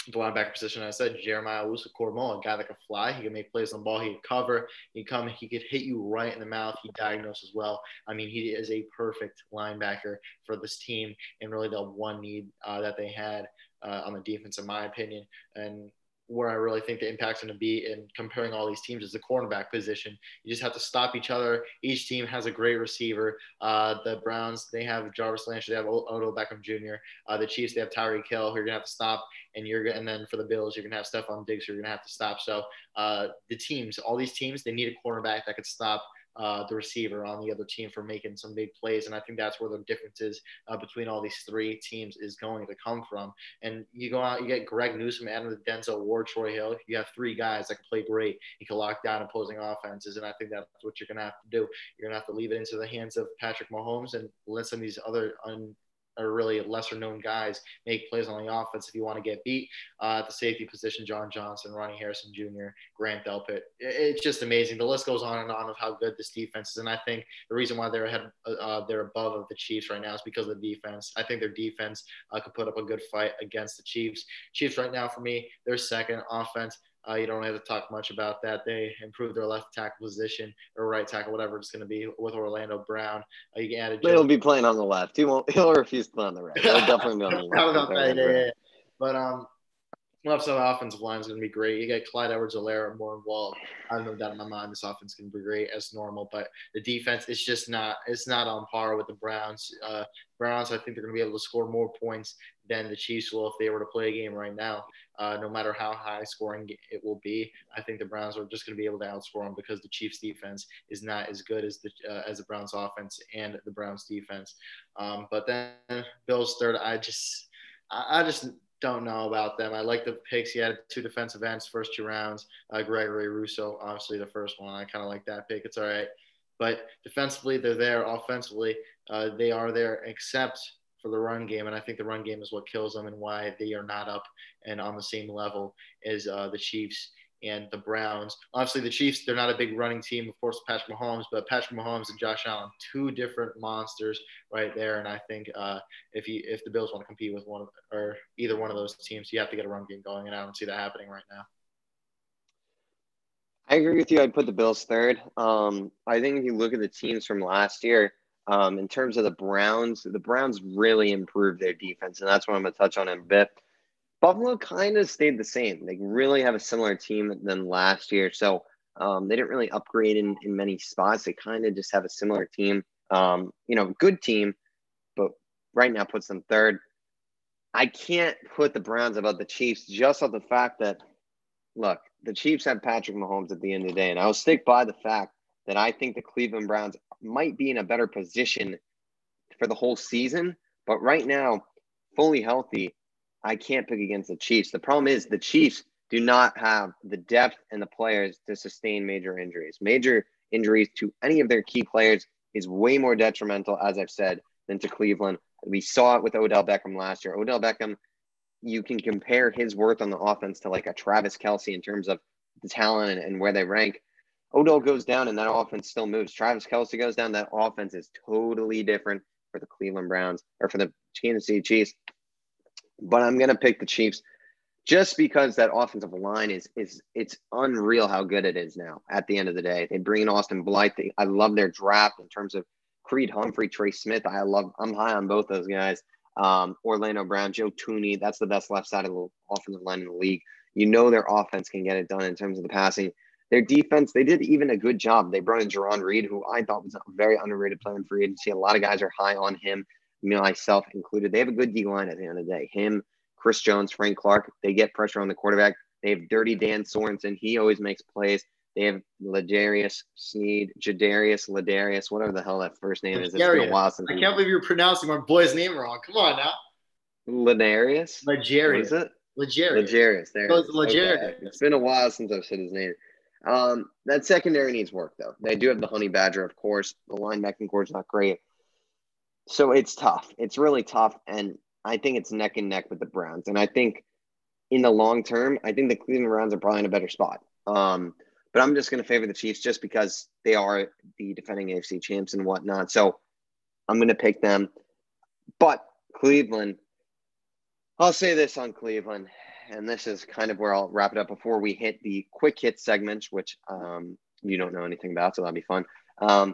the linebacker position, I said Jeremiah Owusu-Koramoah, a guy that can fly. He can make plays on the ball. He can cover. He can come. He could hit you right in the mouth. He diagnoses well. I mean, he is a perfect linebacker for this team and really the one need uh, that they had uh, on the defense, in my opinion. And where I really think the impact's going to be in comparing all these teams is the cornerback position. You just have to stop each other. Each team has a great receiver. Uh, the Browns, they have Jarvis Landry, they have Odell Beckham Jr. Uh, the Chiefs, they have Tyreek Hill, who you're going to have to stop. And you're and then for the Bills, you're going to have Stefon Diggs, who you're going to have to stop. So uh, the teams, all these teams, they need a cornerback that could stop uh, the receiver on the other team for making some big plays. And I think that's where the differences uh, between all these three teams is going to come from. And you go out, you get Greg Newsome, Adam Denzel Ward, Troy Hill. You have three guys that can play great. You can lock down opposing offenses. And I think that's what you're going to have to do. You're going to have to leave it into the hands of Patrick Mahomes and let some of these other un- are really lesser known guys make plays on the offense if you want to get beat. Uh, at the safety position, John Johnson, Ronnie Harrison Jr., Grant Delpit. It's just amazing. The list goes on and on of how good this defense is. And I think the reason why they're ahead, uh, they're above of the Chiefs right now is because of the defense. I think their defense uh, could put up a good fight against the Chiefs. Chiefs right now, for me, they're second offense. Uh, you don't have to talk much about that. They improved their left tackle position or right tackle, whatever it's going to be, with Orlando Brown. Uh, you can add a. He'll be playing on the left. He won't. He'll refuse to play on the right. He'll definitely be on the left. that, yeah, yeah. But um, left side offensive line is going to be great. You got Clyde Edwards-Helaire more involved. I have no doubt in my mind this offense to be great as normal. But the defense is just not it's not on par with the Browns. Uh, Browns, I think they're going to be able to score more points than the Chiefs will if they were to play a game right now. Uh, no matter how high scoring it will be, I think the Browns are just going to be able to outscore them because the Chiefs defense is not as good as the uh, as the Browns offense and the Browns defense. Um, but then Bills third, I just I just don't know about them. I like the picks. He had two defensive ends first two rounds. Uh, Gregory Rousseau, obviously the first one. I kind of like that pick. It's all right. But defensively, they're there. Offensively, uh, they are there, except for the run game. And I think the run game is what kills them and why they are not up and on the same level as uh, the Chiefs and the Browns. Obviously, the Chiefs, they're not a big running team, of course, Patrick Mahomes, but Patrick Mahomes and Josh Allen, two different monsters right there. And I think uh, if you if the Bills want to compete with one of or either one of those teams, you have to get a run game going, and I don't see that happening right now. I agree with you. I'd put the Bills third. Um, I think if you look at the teams from last year, um, in terms of the Browns, the Browns really improved their defense, and that's what I'm going to touch on in a bit. Buffalo kind of stayed the same. They really have a similar team than last year. So um, they didn't really upgrade in, in many spots. They kind of just have a similar team. Um, you know, good team, but right now puts them third. I can't put the Browns above the Chiefs just off the fact that, look, the Chiefs have Patrick Mahomes at the end of the day. And I'll stick by the fact that I think the Cleveland Browns might be in a better position for the whole season. But right now, fully healthy, I can't pick against the Chiefs. The problem is the Chiefs do not have the depth and the players to sustain major injuries. Major injuries to any of their key players is way more detrimental, as I've said, than to Cleveland. We saw it with Odell Beckham last year. Odell Beckham, you can compare his worth on the offense to like a Travis Kelce in terms of the talent and, and where they rank. Odell goes down and that offense still moves. Travis Kelce goes down, that offense is totally different for the Cleveland Browns or for the Kansas City Chiefs but I'm going to pick the Chiefs just because that offensive line is is it's unreal how good it is now. At the end of the day, they bring in Austin Blythe. They, I love their draft in terms of Creed Humphrey, Trey Smith. I love. I'm high on both those guys. Um, Orlando Brown, Joe Thuney. That's the best left side of the offensive line in the league. You know their offense can get it done in terms of the passing. Their defense, they did even a good job. They brought in Jarran Reed, who I thought was a very underrated player in free agency. A lot of guys are high on him myself included. They have a good D line at the end of the day. Him, Chris Jones, Frank Clark, they get pressure on the quarterback. They have dirty Dan Sorensen. He always makes plays. They have Ladarius Sneed, Jadarius, Ladarius, whatever the hell that first name is. It's been a while since I can't believe you're pronouncing my boy's name wrong. Come on now. Ladarius? Legarius. What is it? Legarius. Legarius. There. It Legarius. Okay. It's been a while since I've said his name. Um, that secondary needs work, though. They do have the Honey Badger, of course. The linebacking core is not great. So it's tough. It's really tough. And I think it's neck and neck with the Browns. And I think in the long term, I think the Cleveland Browns are probably in a better spot. Um, but I'm just going to favor the Chiefs just because they are the defending AFC champs and whatnot. So I'm going to pick them. But Cleveland, I'll say this on Cleveland, and this is kind of where I'll wrap it up before we hit the quick hit segments, which um, you don't know anything about, so that'll be fun. Um,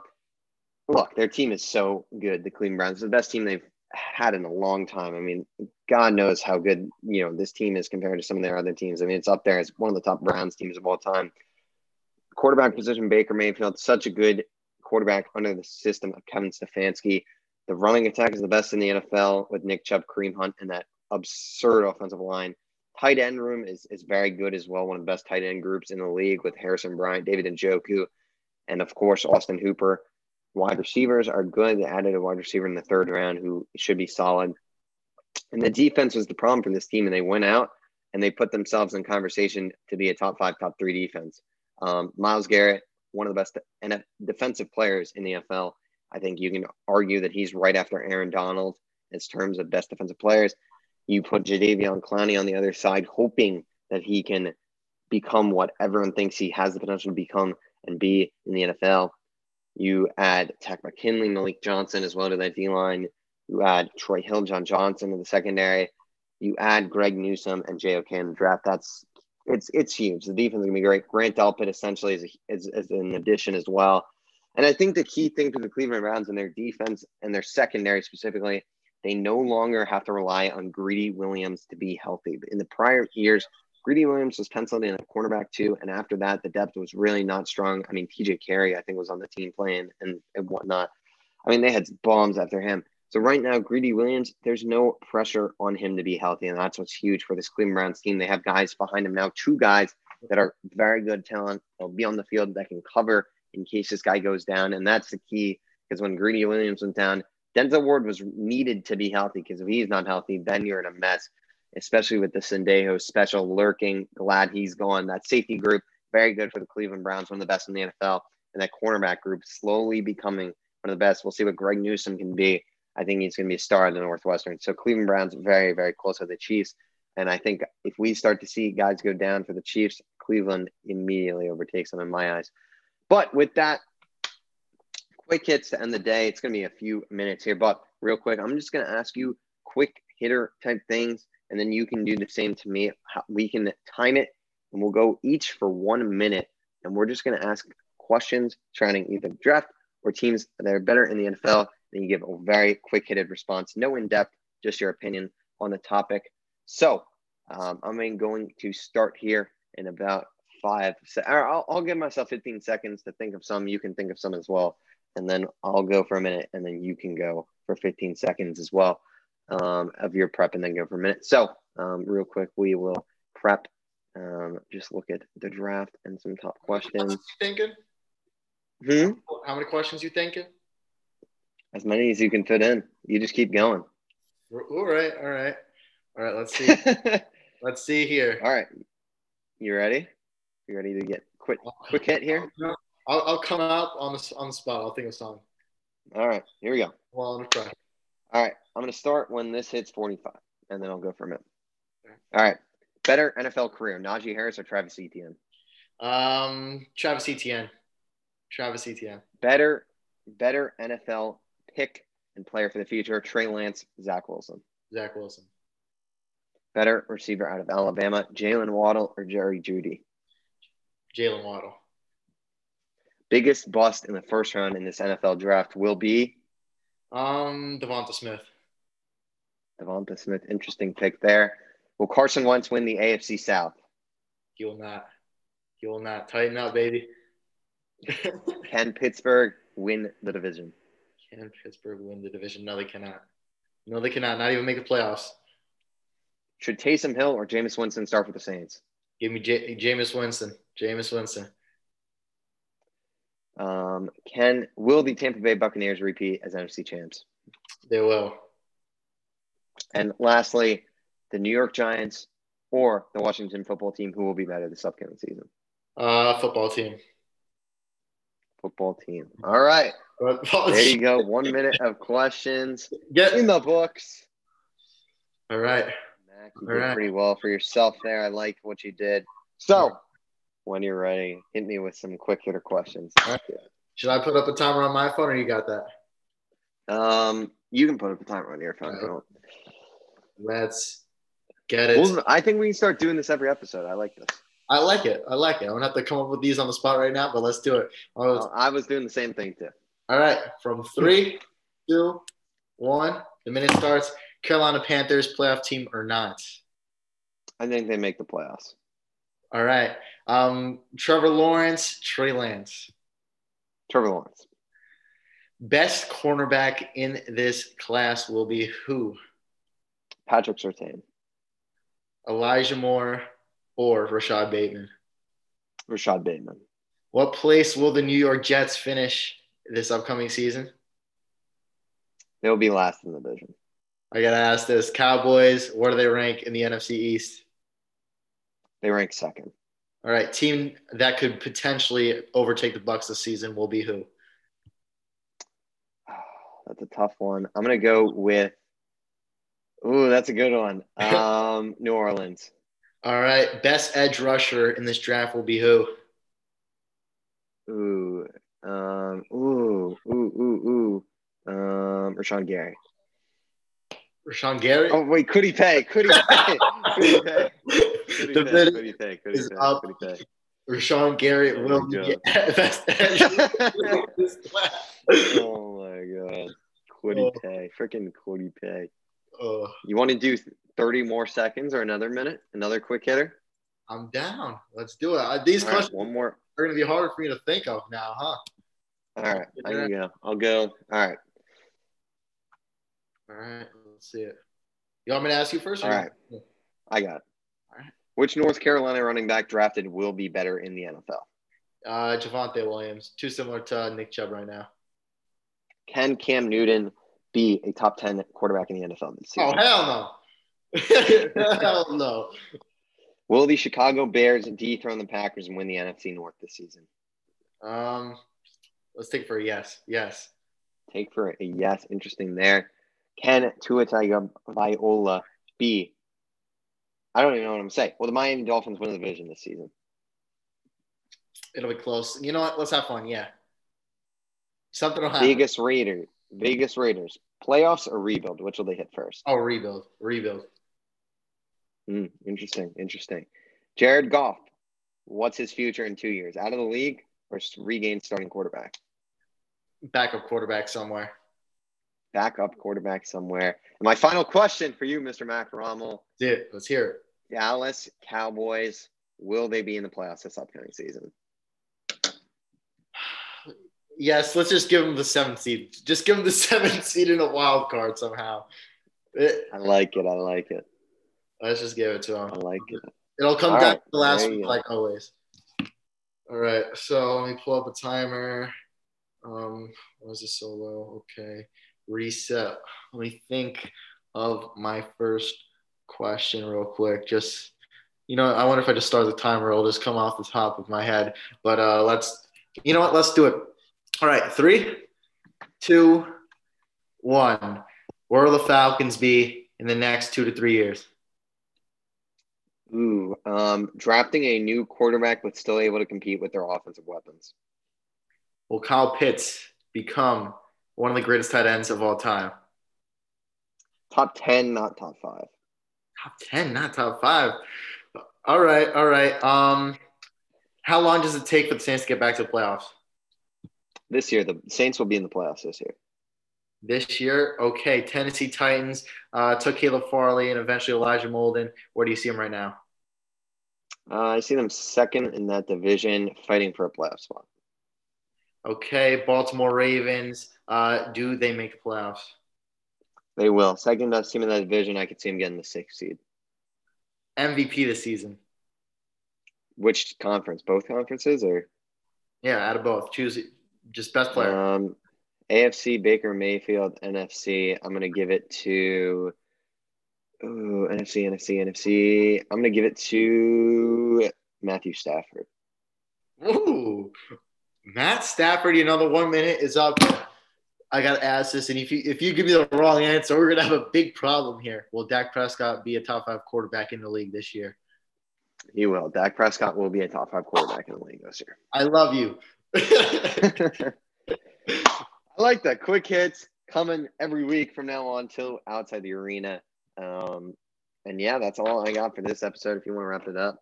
look, their team is so good. The Cleveland Browns, the best team they've had in a long time. I mean, God knows how good you know this team is compared to some of their other teams. I mean, it's up there It's one of the top Browns teams of all time. Quarterback position, Baker Mayfield, such a good quarterback under the system of Kevin Stefanski. The running attack is the best in the NFL with Nick Chubb, Kareem Hunt, and that absurd offensive line. Tight end room is, is very good as well. One of the best tight end groups in the league with Harrison Bryant, David Njoku, and of course Austin Hooper wide receivers are good. They added a wide receiver in the third round who should be solid. And the defense was the problem for this team, and they went out and they put themselves in conversation to be a top five, top three defense. Um, Myles Garrett, one of the best defensive players in the NFL. I think you can argue that he's right after Aaron Donald in terms of best defensive players. You put Jadeveon Clowney on the other side, hoping that he can become what everyone thinks he has the potential to become and be in the NFL. You add Takk McKinley, Malik Johnson as well to that D line. You add Troy Hill, John Johnson in the secondary. You add Greg Newsome and in the draft. That's it's it's huge. The defense is gonna be great. Grant Delpit essentially is, a, is, is an addition as well. And I think the key thing for the Cleveland Browns and their defense and their secondary specifically, they no longer have to rely on Greedy Williams to be healthy. In the prior years, Greedy Williams was penciled in at cornerback too, and after that, the depth was really not strong. I mean, TJ Carrie, I think, was on the team playing and, and whatnot. I mean, they had bombs after him. So right now, Greedy Williams, there's no pressure on him to be healthy, and that's what's huge for this Cleveland Browns team. They have guys behind him now, two guys that are very good talent. They'll be on the field that can cover in case this guy goes down, and that's the key. Because when Greedy Williams went down, Denzel Ward was needed to be healthy. Because if he's not healthy, then you're in a mess. Especially with the Sendejo special lurking. Glad he's gone. That safety group very good for the Cleveland Browns, one of the best in the NFL, and that cornerback group slowly becoming one of the best. We'll see what Greg Newsome can be I think he's going to be a star in the Northwestern. So Cleveland Browns very, very close to the Chiefs. And I think if we start to see guys go down for the Chiefs, Cleveland immediately overtakes them in my eyes. But with that, quick hits to end the day. It's going to be a few minutes here, but real quick, I'm just going to ask you quick hitter type things, and then you can do the same to me. We can time it, and we'll go each for one minute, and we're just going to ask questions surrounding either draft or teams that are better in the NFL And you give a very quick hitted response, no in depth, just your opinion on the topic. So um, I'm going to start here in about five. Se- I'll, I'll give myself 15 seconds to think of some. You can think of some as well. And then I'll go for a minute and then you can go for 15 seconds as well um, of your prep and then go for a minute. So, um, real quick, we will prep. Um, just look at the draft and some top questions. Thinking? Hmm? How many questions you thinking? As many as you can fit in. You just keep going. All right, all right, all right. Let's see. let's see here. All right, you ready? You ready to get quick quick hit here? I'll, I'll come out on the on the spot. I'll think of something. All right, here we go. Well, I'm try. All right, I'm gonna start when this hits 45, and then I'll go from it. All right, better NFL career: Najee Harris or Travis Etienne? Um, Travis Etienne. Travis Etienne. Better, better NFL pick and player for the future, Trey Lance, Zach Wilson. Zach Wilson. Better receiver out of Alabama, Jaylen Waddle or Jerry Jeudy? Jaylen Waddle. Biggest bust in the first round in this NFL draft will be? Um, Devonta Smith. Devonta Smith, interesting pick there. Will Carson Wentz win the AFC South? He will not. He will not. Tighten up, baby. Can Pittsburgh win the division? Can Pittsburgh win the division? No, they cannot. No, they cannot. Not even make the playoffs. Should Taysom Hill or Jameis Winston start for the Saints? Give me J- Jameis Winston. Jameis Winston. Um, can will the Tampa Bay Buccaneers repeat as NFC champs? They will. And lastly, the New York Giants or the Washington football team, who will be better this upcoming season? Uh, football team. Football team. All right. There you go. One minute of questions. Get in the books. All right. Mac, you All did right. pretty well for yourself there. I like what you did. So, when you're ready, hit me with some quick hitter questions. Right. Should I put up a timer on my phone, or you got that? Um, you can put up a timer on your phone. Right. Let's get it. Well, I think we can start doing this every episode. I like this. I like it. I like it. I'm gonna have to come up with these on the spot right now, but let's do it. I was, uh, I was doing the same thing too. All right, from three, two, one. The minute starts. Carolina Panthers playoff team or not? I think they make the playoffs. All right. Um, Trevor Lawrence, Trey Lance. Trevor Lawrence. Best cornerback in this class will be who? Patrick Surtain. Elijah Moore, or Rashod Bateman? Rashod Bateman. What place will the New York Jets finish this upcoming season? They'll be last in the division. I gotta ask this: Cowboys, where do they rank in the NFC East? They rank second. All right, team that could potentially overtake the Bucs this season will be who? that's a tough one. I'm gonna go with. Ooh, that's a good one. Um, New Orleans. All right. Best edge rusher in this draft will be who? Ooh. Um, ooh, ooh, ooh, ooh. Um, Rashan Gary. Rashan Gary? Oh, wait, could he pay? Could he pay? could he pay? The you think? bid Who do you think? Who do you think? up. Who do you think? Rashawn Garrett Oh will be best edge in this class. oh my god. Kwity oh. Paye. Freaking Kwity Paye. Oh, You want to do 30 more seconds or another minute? Another quick hitter? I'm down. Let's do it. These All right, questions one more. are going to be harder for me to think of now, huh? All right. I can go. I'll go. All right. All right, let's see it. You want me to ask you first? or All you- I got it. Which North Carolina running back drafted will be better in the NFL? Uh, Javonte Williams, too similar to uh, Nick Chubb right now. Can Cam Newton be a top 10 quarterback in the NFL this season? Oh hell no! hell no! Will the Chicago Bears dethrone the Packers and win the NFC North this season? Um, let's take for a yes. Yes. Take for a yes. Interesting there. Can Tua Tagovailoa be? I don't even know what I'm saying. Will the Miami Dolphins win the division this season? It'll be close. You know what? Let's have fun. Yeah. Something will happen. Vegas Raiders. Vegas Raiders. Playoffs or rebuild? Which will they hit first? Oh, rebuild. Rebuild. Hmm, interesting. Interesting. Jared Goff. What's his future in two years? Out of the league or regain starting quarterback? Backup quarterback somewhere. Backup quarterback somewhere. And my final question for you, Mr. Macrommel. Dude, let's hear it. Dallas Cowboys. Will they be in the playoffs this upcoming season? Yes, let's just give them the seventh seed. Just give them the seventh seed in a wild card somehow. It- I like it. I like it. let's just give it to them. I like it. It'll come All down right, to the last week, like always. All right, so let me pull up a timer. Um, why is it so low? Okay, reset. Let me think of my first question real quick. Just you know, I wonder if I just start the timer, it'll just come off the top of my head. But uh, let's, you know what? Let's do it. All right, three, two, one. Where will the Falcons be in the next two to three years? Ooh, um, drafting a new quarterback but still able to compete with their offensive weapons. Will Kyle Pitts become one of the greatest tight ends of all time? Top 10, not top five. Top 10, not top five. All right, all right. Um, how long does it take for the Saints to get back to the playoffs? This year, the Saints will be in the playoffs this year. This year, okay. Tennessee Titans uh, took Caleb Farley and eventually Elijah Molden. Where do you see them right now? Uh, I see them second in that division, fighting for a playoff spot. Okay, Baltimore Ravens. Uh, do they make the playoffs? They will. Second best team in that division, I could see them getting the sixth seed. MVP this season. Which conference? Both conferences or Yeah, out of both. Choose just best player. um, AFC Baker Mayfield, NFC. I'm gonna give it to ooh, NFC, NFC, NFC. I'm gonna give it to Matthew Stafford. Ooh, Matt Stafford. You know the one minute is up. I gotta ask this, and if you if you give me the wrong answer, we're gonna have a big problem here. Will Dak Prescott be a top five quarterback in the league this year? He will. Dak Prescott will be a top five quarterback in the league this year. I love you. I like that. Quick hits coming every week from now on till outside the arena. Um, and yeah, that's all I got for this episode. If you want to wrap it up,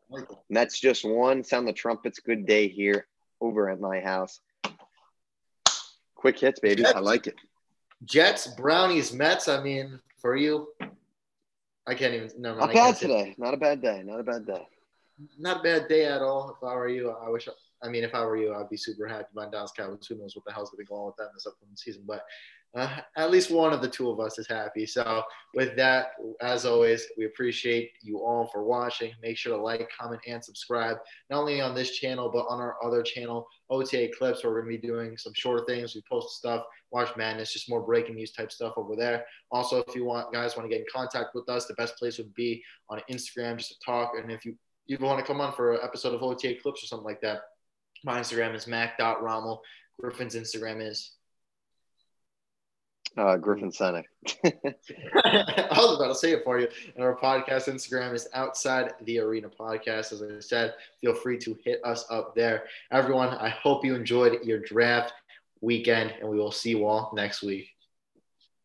that's just one. Sound the trumpets. Good day here over at my house. Quick hits, baby. I like it. Jets, Brownies, Mets. I mean, for you, I can't even. No, Not bad today. Not a bad day. Not a bad day. Not a bad day at all. If I were you, I wish. I mean, if I were you, I'd be super happy. My Dallas Cowboys. Who knows what the hell's going to go on with that in this upcoming season? But uh, at least one of the two of us is happy. So with that, as always, we appreciate you all for watching. Make sure to like, comment, and subscribe. Not only on this channel, but on our other channel, OTA Clips. Where we're going to be doing some shorter things. We post stuff. Watch Madness, just more breaking news type stuff over there. Also, if you want guys want to get in contact with us, the best place would be on Instagram just to talk. And if you you want to come on for an episode of OTA Clips or something like that, my Instagram is mac.rommel. Griffin's Instagram is. Uh, Griffin Center. I was about to say it for you. And our podcast Instagram is Outside the Arena Podcast. As I said, feel free to hit us up there. Everyone, I hope you enjoyed your draft weekend, and we will see you all next week.